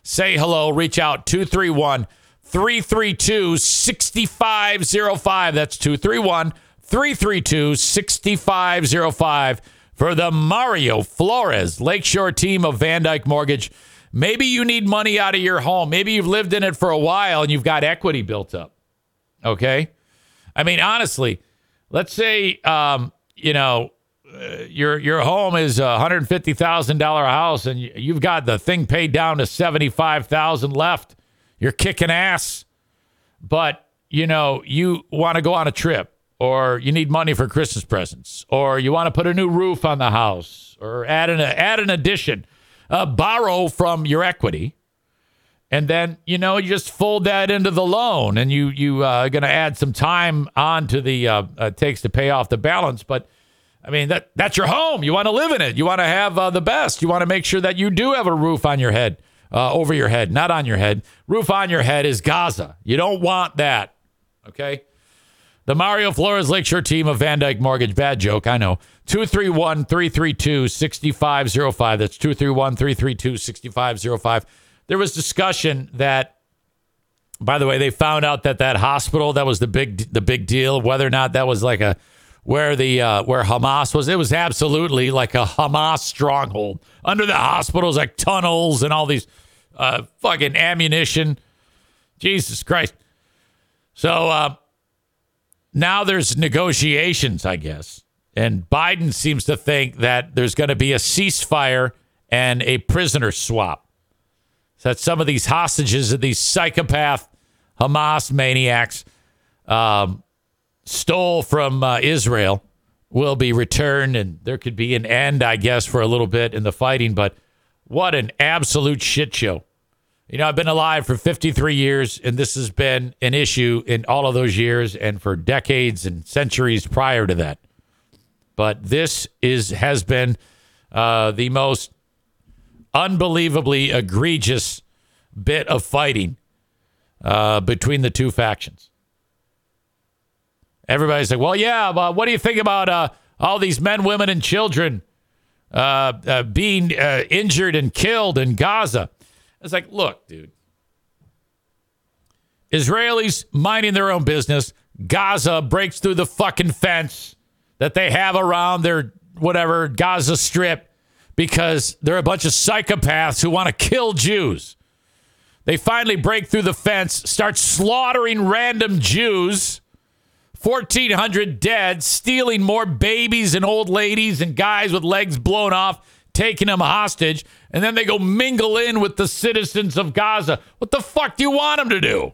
A: Say hello, reach out 231 332 6505. That's 231 332 6505 for the Mario Flores Lakeshore team of VanDyk Mortgage. Maybe you need money out of your home. Maybe you've lived in it for a while and you've got equity built up. Okay. I mean, honestly, let's say, um, you know, uh, your your home is a hundred fifty thousand dollar house, and you, you've got the thing paid down to seventy five thousand left. You're kicking ass, but you know you want to go on a trip, or you need money for Christmas presents, or you want to put a new roof on the house, or add an add an addition, uh, borrow from your equity, and then you know you just fold that into the loan, and you you uh, going to add some time on to the uh, uh, takes to pay off the balance, but I mean, that that's your home. You want to live in it. You want to have uh, the best. You want to make sure that you do have a roof on your head, uh, over your head, not on your head. Roof on your head is Gaza. You don't want that. Okay. The Mario Flores Lakeshore team of VanDyk Mortgage. Bad joke, I know. 231 332 6505. That's 231 332 6505. There was discussion that, by the way, they found out that that hospital, that was the big, the big deal, whether or not that was like a, where the uh, where Hamas was. It was absolutely like a Hamas stronghold. Under the hospitals, like tunnels and all these uh, fucking ammunition. Jesus Christ. So uh, now there's negotiations, I guess. And Biden seems to think that there's going to be a ceasefire and a prisoner swap. So that some of these hostages of these psychopath Hamas maniacs um, stole from uh, Israel will be returned, and there could be an end, I guess, for a little bit in the fighting. But what an absolute shit show! You know, I've been alive for 53 years, and this has been an issue in all of those years and for decades and centuries prior to that. But this is has been uh, the most unbelievably egregious bit of fighting uh, between the two factions. Everybody's like, well, yeah, but what do you think about uh, all these men, women, and children uh, uh, being uh, injured and killed in Gaza? It's like, look, dude. Israelis minding their own business. Gaza breaks through the fucking fence that they have around their whatever Gaza Strip because they're a bunch of psychopaths who want to kill Jews. They finally break through the fence, start slaughtering random Jews. 1,400 dead, stealing more babies and old ladies and guys with legs blown off, taking them hostage, and then they go mingle in with the citizens of Gaza. What the fuck do you want them to do?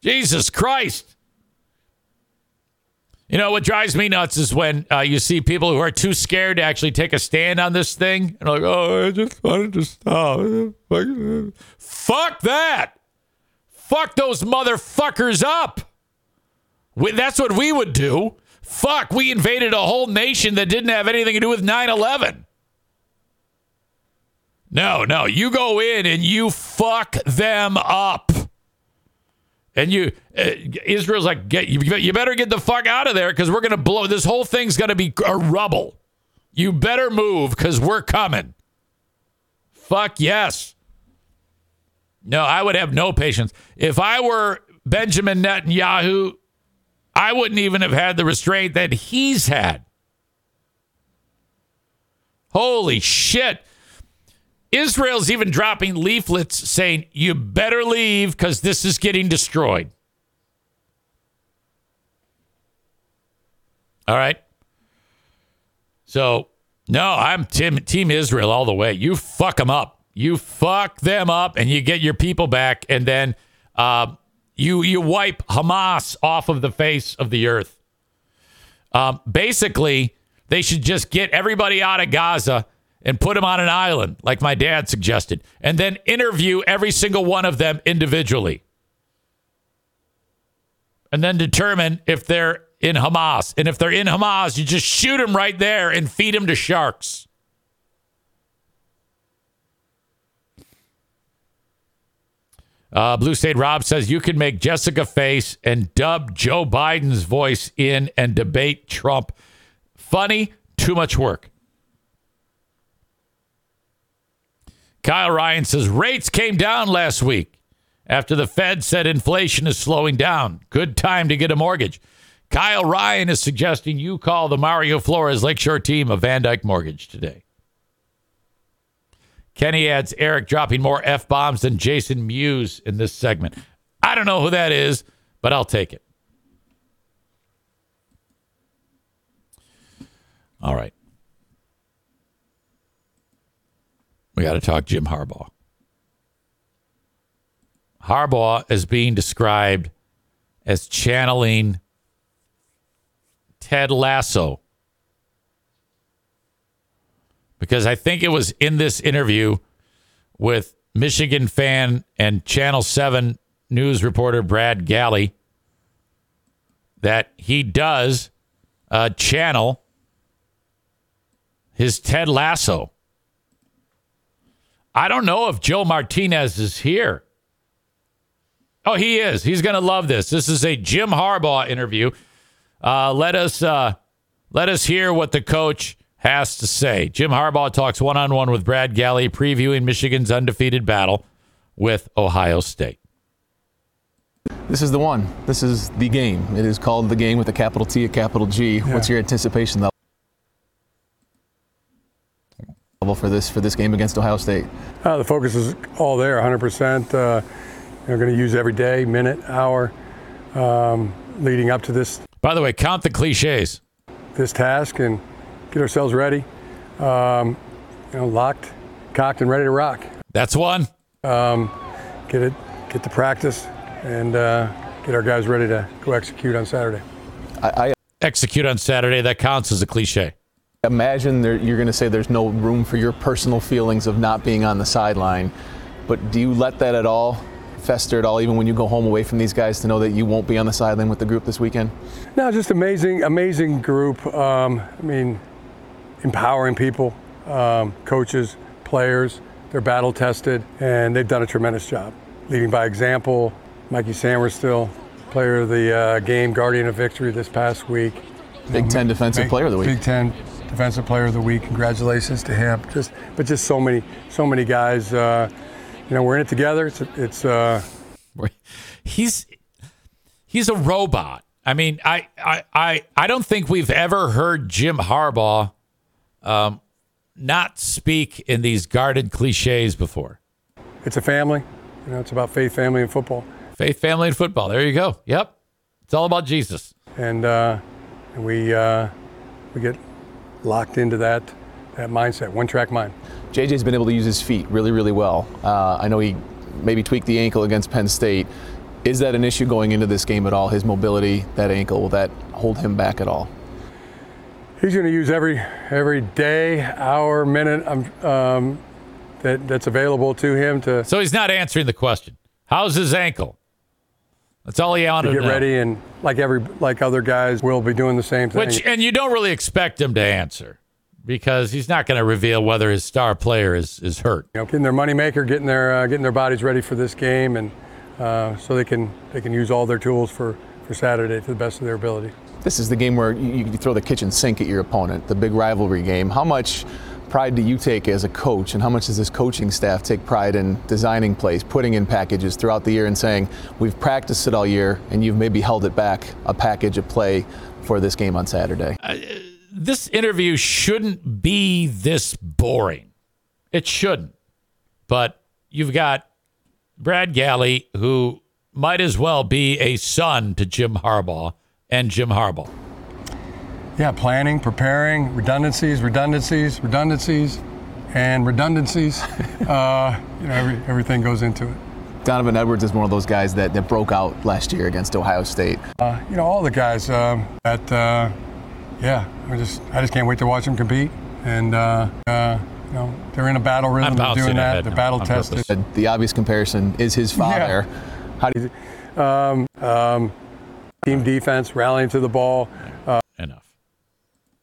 A: Jesus Christ. You know, what drives me nuts is when uh, you see people who are too scared to actually take a stand on this thing. And like, oh, I just wanted to stop. Fuck that. Fuck those motherfuckers up. We, that's what we would do. Fuck, we invaded a whole nation that didn't have anything to do with 9 11. No, no, you go in and you fuck them up. And you, uh, Israel's like, get you, you better get the fuck out of there because we're gonna blow. This whole thing's gonna be a rubble. You better move because we're coming. Fuck yes. No, I would have no patience if I were Benjamin Netanyahu. I wouldn't even have had the restraint that he's had. Holy shit. Israel's even dropping leaflets saying, you better leave because this is getting destroyed. All right. So, no, I'm team, team Israel all the way. You fuck them up. You fuck them up and you get your people back. And then uh, you, you wipe Hamas off of the face of the earth. Um, basically, they should just get everybody out of Gaza and put them on an island, like my dad suggested, and then interview every single one of them individually. And then determine if they're in Hamas. And if they're in Hamas, you just shoot them right there and feed them to sharks. Uh, Blue State Rob says you can make Jessica face and dub Joe Biden's voice in and debate Trump. Funny, too much work. Kyle Ryan says rates came down last week after the Fed said inflation is slowing down. Good time to get a mortgage. Kyle Ryan is suggesting you call the Mario Flores Lakeshore team of VanDyk Mortgage today. Kenny adds Eric dropping more F bombs than Jason Mewes in this segment. I don't know who that is, but I'll take it. All right. We got to talk Jim Harbaugh. Harbaugh is being described as channeling Ted Lasso. Because I think it was in this interview with Michigan fan and Channel 7 news reporter Brad Galli that he does uh, channel his Ted Lasso. I don't know if Joe Martinez is here. Oh, he is. He's going to love this. This is a Jim Harbaugh interview. Uh, let us uh, let us hear what the coach has to say. Jim Harbaugh talks one on one with Brad Galli, previewing Michigan's undefeated battle with Ohio State.
M: This is the one. This is the game. It is called the game with a capital T, a capital G. What's your anticipation level for this for this game against Ohio State?
N: Uh, the focus is all there, 100%. Uh, they're going to use every day, minute, hour, um, leading up to this.
A: By the way, count the cliches.
N: This task and get ourselves ready, um, you know, locked, cocked, and ready to rock.
A: That's one.
N: Um, get it, get the practice, and uh, get our guys ready to go execute on Saturday.
M: I, I
A: execute on Saturday. That counts as a cliche.
M: Imagine there, you're going to say there's no room for your personal feelings of not being on the sideline, but do you let that at all fester at all, even when you go home away from these guys, to know that you won't be on the sideline with the group this weekend?
N: No, just amazing, amazing group. Um, I mean, empowering people, um, coaches, players. They're battle tested, and they've done a tremendous job, leading by example. Mikey Sainristil, player of the uh, game, guardian of victory this past week.
M: Big Ten Defensive
N: Big-
M: Player of the Week.
N: Big Ten Defensive Player of the Week. Congratulations to him. Just, but just so many, so many guys. Uh, you know, we're in it together. It's, it's. Uh,
A: he's he's a robot. I mean, I I I, I don't think we've ever heard Jim Harbaugh um, not speak in these guarded cliches before.
N: It's a family. You know, it's about faith, family, and football.
A: Faith, family, and football. There you go. Yep, it's all about Jesus.
N: And uh, and we uh, we get locked into that that mindset, one track mind.
M: JJ's been able to use his feet really, really well. Uh, I know he maybe tweaked the ankle against Penn State. Is that an issue going into this game at all? His mobility, that ankle, will that hold him back at all?
N: He's going to use every every day, hour, minute um, um, that that's available to him to.
A: So he's not answering the question. How's his ankle? That's all he wanted
N: to
A: to
N: get
A: know.
N: ready and like every like other guys will be doing the same thing.
A: Which and you don't really expect him to answer because he's not going to reveal whether his star player is is hurt.
N: you know, getting their moneymaker, getting their uh, getting their bodies ready for this game, and uh, so they can they can use all their tools for for Saturday to the best of their ability.
M: This is the game where you, you throw the kitchen sink at your opponent, the big rivalry game. How much pride do you take as a coach, and how much does this coaching staff take pride in designing plays, putting in packages throughout the year, and saying, we've practiced it all year, and you've maybe held it back, a package of play for this game on Saturday?
A: Uh, this interview shouldn't be this boring. It shouldn't. But you've got Brad Galli, who might as well be a son to Jim Harbaugh and Jim Harbaugh.
N: Yeah, planning, preparing, redundancies, redundancies, redundancies, and redundancies. uh, you know, every, everything goes into it.
M: Donovan Edwards is one of those guys that, that broke out last year against Ohio State.
N: Uh, you know, all the guys um, that, uh, yeah, I just I just can't wait to watch them compete. And uh, uh, you know, they're in a battle rhythm. They're
M: bouncing
N: doing that.
M: ahead
N: They're
M: now,
N: battle tested.
M: The obvious comparison is his father. How do you?
N: Um, um, team defense, rallying to the ball. Uh,
A: Enough.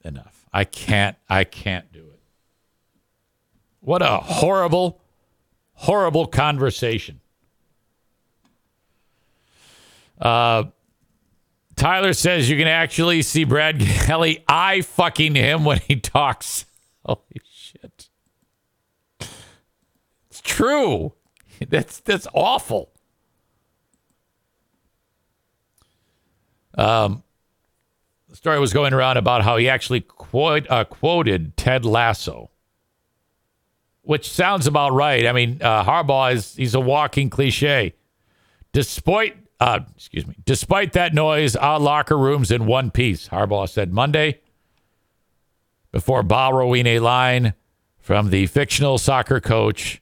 A: Enough. I can't. I can't do it. What a horrible, horrible conversation. Uh, Tyler says you can actually see Brad Kelly eye fucking him when he talks. Holy shit. It's true. That's that's awful. Um, the story was going around about how he actually quote, uh, quoted Ted Lasso, which sounds about right. I mean, uh, Harbaugh is he's a walking cliche. Despite uh, excuse me, despite that noise, our locker rooms in one piece. Harbaugh said Monday before borrowing a line from the fictional soccer coach.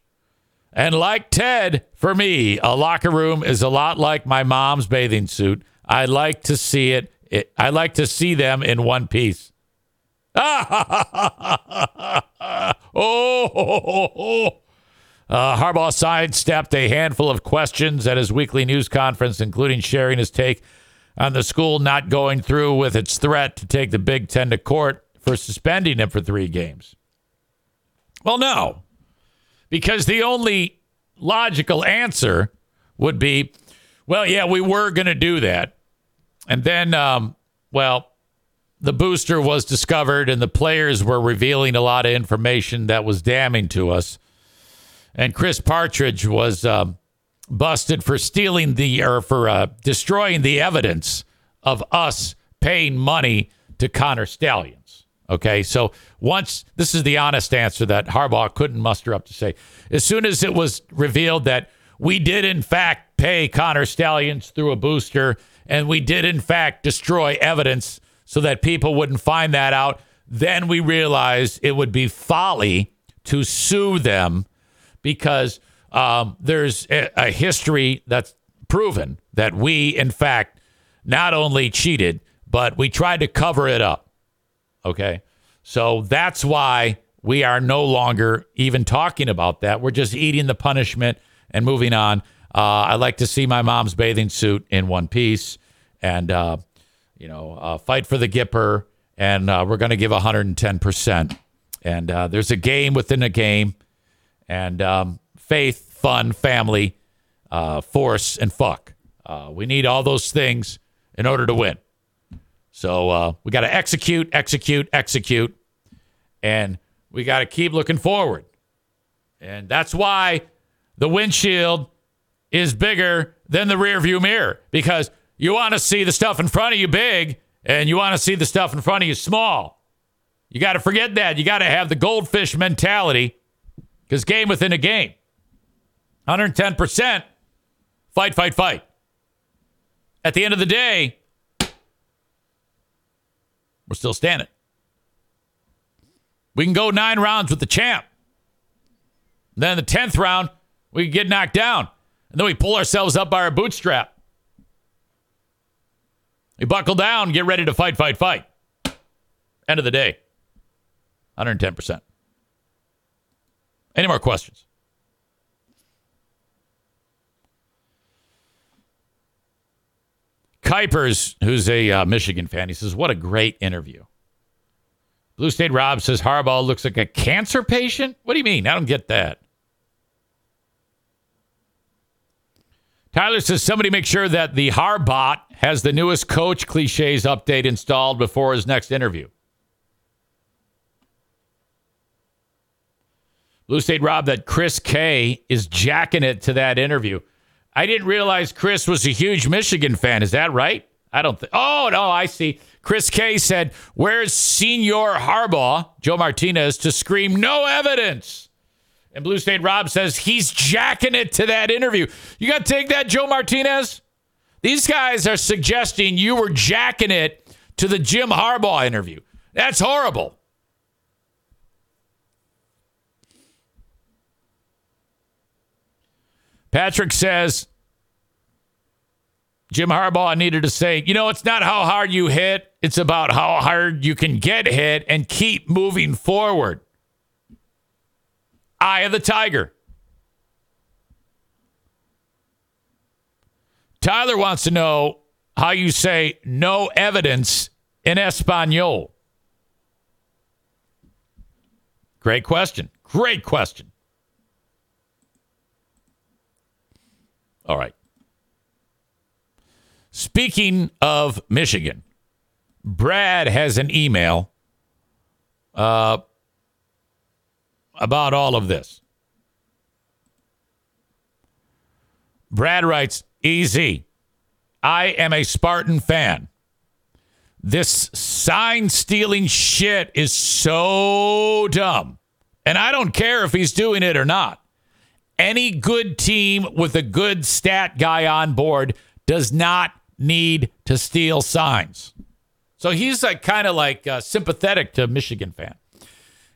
A: And like Ted, for me, a locker room is a lot like my mom's bathing suit. I like to see it. I like to see them in one piece. oh, uh, Harbaugh sidestepped a handful of questions at his weekly news conference, including sharing his take on the school not going through with its threat to take the Big Ten to court for suspending him for three games. Well, no, because the only logical answer would be, well, yeah, we were going to do that. And then, um, well, the booster was discovered and the players were revealing a lot of information that was damning to us. And Chris Partridge was um, busted for stealing the or for uh, destroying the evidence of us paying money to Connor Stalions. Okay, so once this is the honest answer that Harbaugh couldn't muster up to say. As soon as it was revealed that we did in fact pay Connor Stalions through a booster, and we did in fact destroy evidence so that people wouldn't find that out, then we realized it would be folly to sue them because um, there's a, a history that's proven that we, in fact, not only cheated, but we tried to cover it up. Okay. So that's why we are no longer even talking about that. We're just eating the punishment and moving on. Uh, I like to see my mom's bathing suit in one piece and, uh, you know, uh, fight for the Gipper. And uh, we're going to give 110%. And uh, there's a game within a game. And um, faith, fun, family, uh, force, and fuck. we need all those things in order to win. So we got to execute, execute, execute, and we got to keep looking forward. And that's why the windshield is bigger than the rearview mirror because you want to see the stuff in front of you big and you want to see the stuff in front of you small. You got to forget that. You got to have the goldfish mentality because game within a game. 110%. Fight, fight, fight. At the end of the day, we're still standing. We can go nine rounds with the champ. Then the 10th round, we get knocked down. And then we pull ourselves up by our bootstrap. We buckle down, get ready to fight, fight, fight. End of the day. 110%. Any more questions? Kuipers, who's a uh, Michigan fan, he says, What a great interview. Blue State Rob says Harbaugh looks like a cancer patient. What do you mean? I don't get that. Tyler says somebody make sure that the Harbot has the newest coach cliches update installed before his next interview. Blue State Rob, that Chris K is jacking it to that interview. I didn't realize Chris was a huge Michigan fan. Is that right? I don't think. Oh, no, I see. Chris K said, Where's Senior Harbaugh, Joe Martinez, to scream no evidence? And Blue State Rob says he's jacking it to that interview. You got to take that, Joe Martinez? These guys are suggesting you were jacking it to the Jim Harbaugh interview. That's horrible. Patrick says Jim Harbaugh needed to say, you know, it's not how hard you hit, it's about how hard you can get hit and keep moving forward. Eye of the Tiger. Tyler wants to know how you say no evidence in Espanol. Great question. Great question. All right. Speaking of Michigan, Brad has an email uh, about all of this. Brad writes, Easy. I am a Spartan fan. This sign stealing shit is so dumb. And I don't care if he's doing it or not. Any good team with a good stat guy on board does not need to steal signs. So he's like kind of like uh, sympathetic to Michigan fan.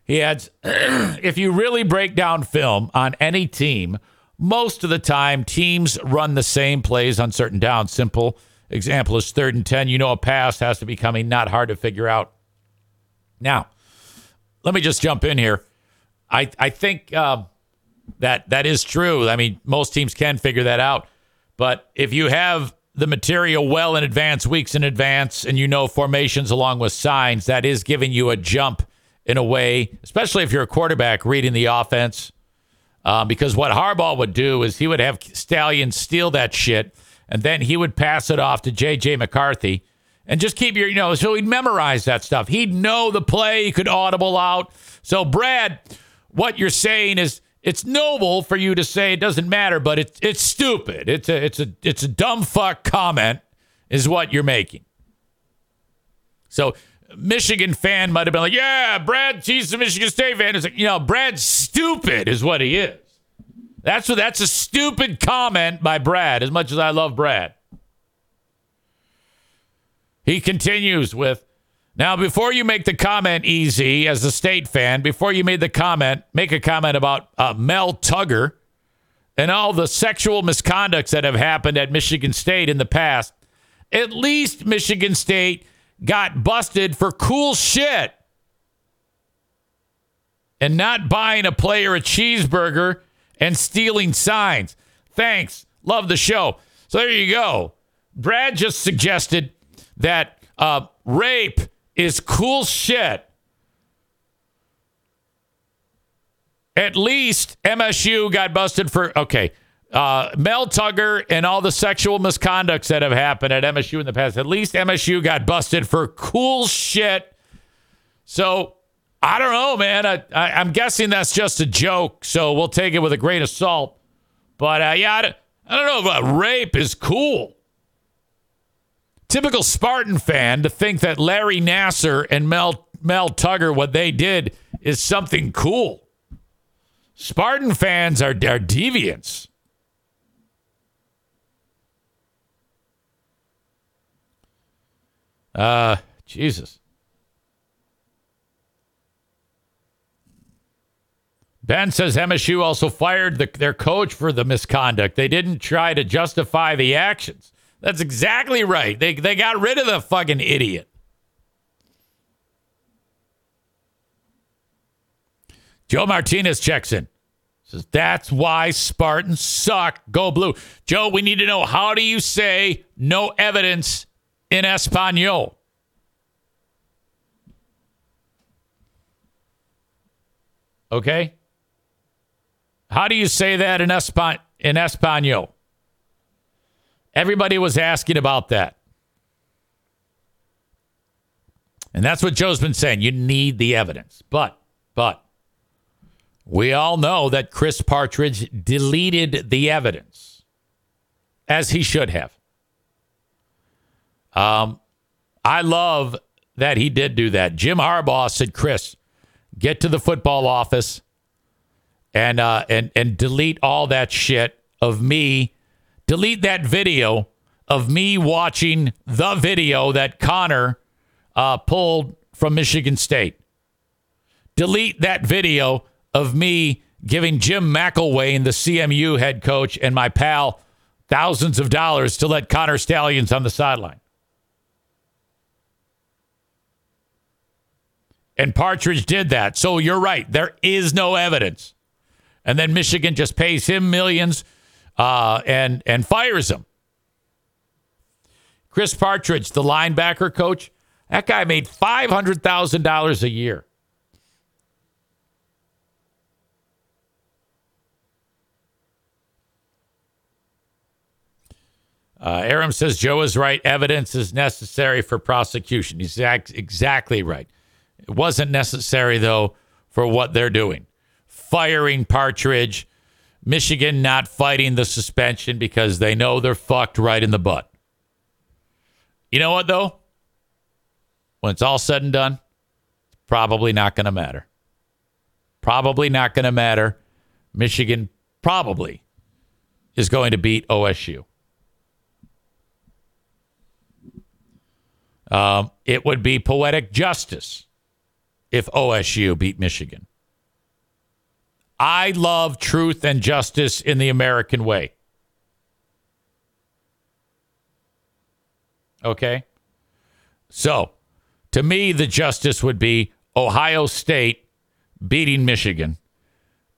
A: He adds, if you really break down film on any team, most of the time teams run the same plays on certain downs. Simple example is third and 10. You know, a pass has to be coming, not hard to figure out. Now, let me just jump in here. I, I think uh, that that is true. I mean, most teams can figure that out. But if you have the material well in advance, weeks in advance, and you know formations along with signs, that is giving you a jump in a way, especially if you're a quarterback reading the offense. Uh, because what Harbaugh would do is he would have Stallion steal that shit, and then he would pass it off to J.J. McCarthy and just keep your, you know, so he'd memorize that stuff. He'd know the play, he could audible out. So, Brad, what you're saying is it's noble for you to say it doesn't matter, but it's it's stupid. It's a it's a it's a dumb fuck comment, is what you're making. So Michigan fan might have been like, yeah, Brad, he's a Michigan State fan. It's like, you know, Brad's stupid is what he is. That's what that's a stupid comment by Brad, as much as I love Brad. He continues with now, before you make the comment easy as a state fan, before you made the comment, make a comment about uh, Mel Tucker and all the sexual misconducts that have happened at Michigan State in the past. At least Michigan State got busted for cool shit and not buying a player a cheeseburger and stealing signs. Thanks. Love the show. So there you go. Brad just suggested that uh, rape is cool shit. At least MSU got busted for, okay, uh, Mel Tucker and all the sexual misconducts that have happened at MSU in the past. At least MSU got busted for cool shit. So I don't know, man. I, I, am guessing that's just a joke. So we'll take it with a grain of salt. But uh, yeah, I don't, I don't know if rape is cool. Typical Spartan fan to think that Larry Nassar and Mel Mel Tucker, what they did is something cool. Spartan fans are, are deviants. Uh, Jesus. Ben says MSU also fired the, their coach for the misconduct. They didn't try to justify the actions. That's exactly right. They, they got rid of the fucking idiot. Joe Martinez checks in. Says, that's why Spartans suck. Go blue. Joe, we need to know how do you say no evidence in Espanol? Okay? How do you say that in, Espan- in Espanol? Everybody was asking about that. And that's what Joe's been saying. You need the evidence. But, but, we all know that Chris Partridge deleted the evidence, as he should have. Um, I love that he did do that. Jim Harbaugh said, Chris, get to the football office and uh, and and delete all that shit of me delete that video of me watching the video that Connor uh, pulled from Michigan State. Delete that video of me giving Jim McElwain, the CMU head coach, and my pal thousands of dollars to let Connor Stalions on the sideline. And Partridge did that. So you're right. There is no evidence. And then Michigan just pays him millions uh, and and fires him. Chris Partridge, the linebacker coach, that guy made five hundred thousand dollars a year. Uh, Aram says Joe is right. Evidence is necessary for prosecution. He's exactly right. It wasn't necessary, though, for what they're doing. Firing Partridge, Michigan not fighting the suspension because they know they're fucked right in the butt. You know what, though? When it's all said and done, it's probably not going to matter. Probably not going to matter. Michigan probably is going to beat OSU. Um, it would be poetic justice if OSU beat Michigan. I love truth and justice in the American way. Okay? So, to me, the justice would be Ohio State beating Michigan,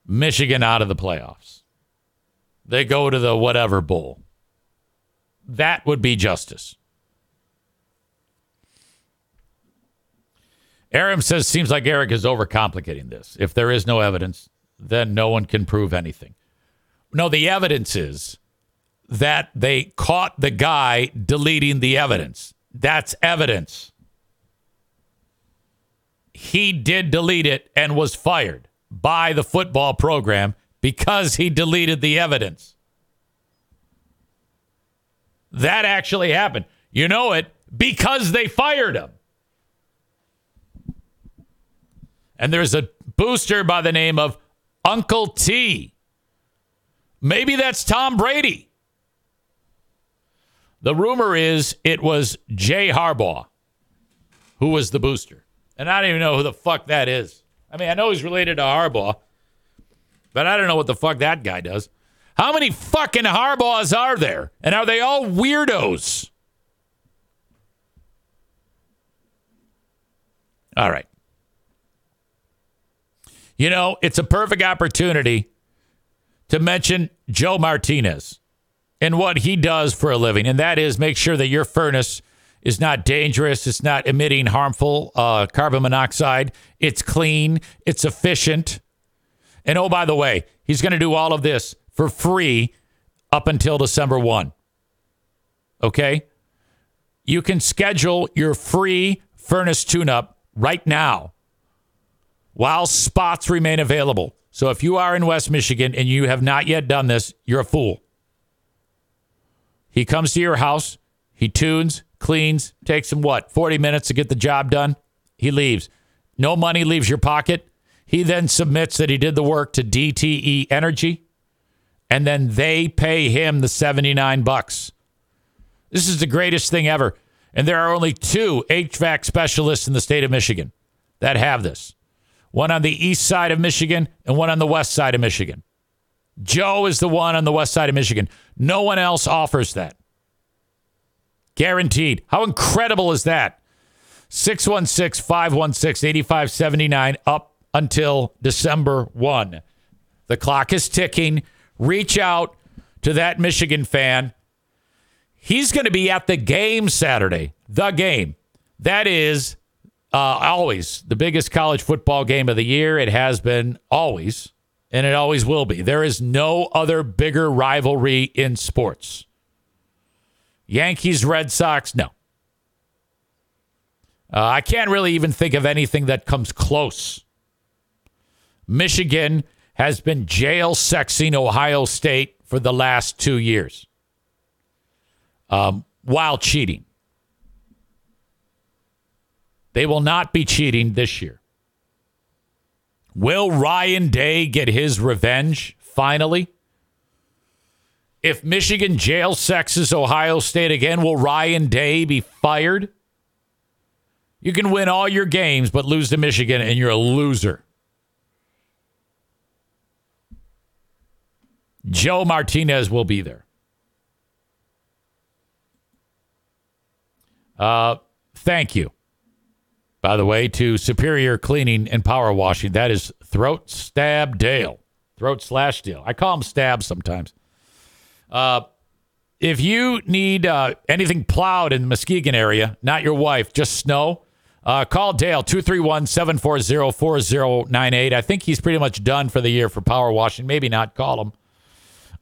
A: Michigan out of the playoffs. They go to the whatever bowl. That would be justice. Aram says, seems like Eric is overcomplicating this. If there is no evidence, then no one can prove anything. No, the evidence is that they caught the guy deleting the evidence. That's evidence. He did delete it and was fired by the football program because he deleted the evidence. That actually happened. You know it because they fired him. And there's a booster by the name of Uncle T. Maybe that's Tom Brady. The rumor is it was Jay Harbaugh who was the booster. And I don't even know who the fuck that is. I mean, I know he's related to Harbaugh, but I don't know what the fuck that guy does. How many fucking Harbaughs are there? And are they all weirdos? All right. You know, it's a perfect opportunity to mention Joe Martinez and what he does for a living, and that is make sure that your furnace is not dangerous, it's not emitting harmful uh, carbon monoxide, it's clean, it's efficient. And oh, by the way, he's going to do all of this for free up until December 1. Okay? You can schedule your free furnace tune up right now while spots remain available. So if you are in West Michigan and you have not yet done this, you're a fool. He comes to your house, he tunes, cleans, takes him what, 40 minutes to get the job done? He leaves. No money leaves your pocket. He then submits that he did the work to DTE Energy, and then they pay him the 79 bucks. This is the greatest thing ever. And there are only two HVAC specialists in the state of Michigan that have this one on the east side of Michigan and one on the west side of Michigan. Joe is the one on the west side of Michigan. No one else offers that. Guaranteed. How incredible is that? 616 516 8579 up until December 1. The clock is ticking. Reach out to that Michigan fan. He's going to be at the game Saturday. The game. That is uh, always the biggest college football game of the year. It has been always, and it always will be. There is no other bigger rivalry in sports. Yankees, Red Sox, no. Uh, I can't really even think of anything that comes close. Michigan has been jail sexing Ohio State for the last two years um, while cheating. They will not be cheating this year. Will Ryan Day get his revenge finally? If Michigan jail sexes Ohio State again, will Ryan Day be fired? You can win all your games, but lose to Michigan, and you're a loser. Joe Martinez will be there. Uh, thank you, by the way, to Superior Cleaning and Power Washing. That is Throat Stab Dale. Throat Slash Dale. I call him Stab sometimes. Uh, if you need uh, anything plowed in the Muskegon area, not your wife, just snow, uh, call Dale 231 740 4098. I think he's pretty much done for the year for power washing. Maybe not. Call him.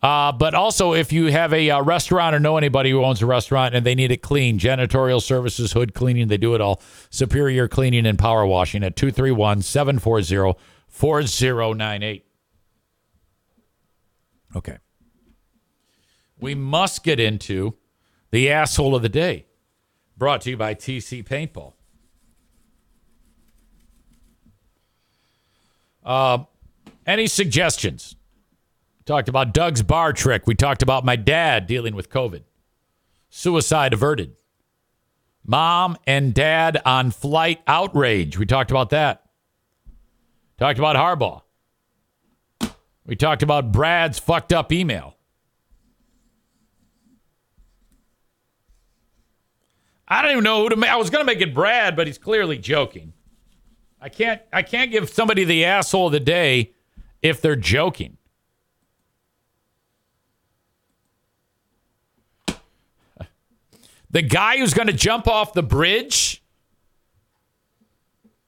A: Uh, but also, if you have a uh, restaurant or know anybody who owns a restaurant and they need it clean, janitorial services, hood cleaning, they do it all. Superior Cleaning and Power Washing at 231 740 4098. Okay. We must get into the asshole of the day, brought to you by TC Paintball. Uh, any suggestions? Talked about Doug's bar trick. We talked about my dad dealing with COVID. Suicide averted. Mom and dad on flight outrage. We talked about that. Talked about Harbaugh. We talked about Brad's fucked up email. I don't even know who to make. I was going to make it Brad, but he's clearly joking. I can't. I can't give somebody the asshole of the day if they're joking. The guy who's going to jump off the bridge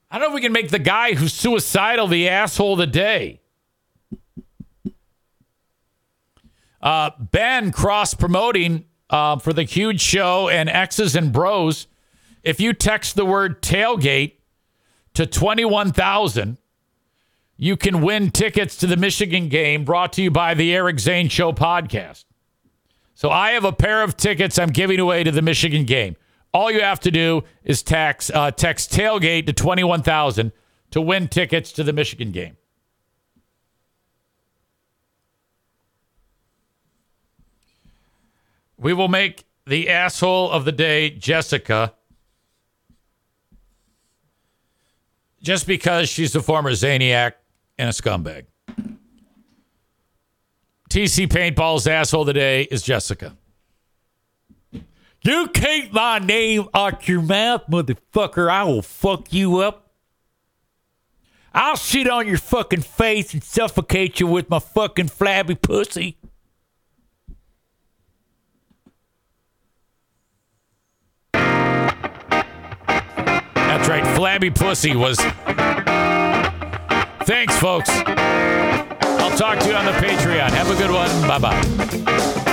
A: I don't know if we can make the guy who's suicidal the asshole of the day. Uh, ben cross promoting uh, for the huge show and X's and Bros. If you text the word tailgate to 21,000, you can win tickets to the Michigan game brought to you by the Eric Zane Show podcast. So I have a pair of tickets I'm giving away to the Michigan game. All you have to do is text, uh, text tailgate to 21,000 to win tickets to the Michigan game. We will make the asshole of the day Jessica just because she's a former Zaniac and a scumbag. TC Paintball's asshole of the day is Jessica. You keep my name out your mouth, motherfucker. I will fuck you up. I'll shit on your fucking face and suffocate you with my fucking flabby pussy. That's right. Flabby pussy was. Thanks, folks. Talk to you on the Patreon. Have a good one. Bye bye.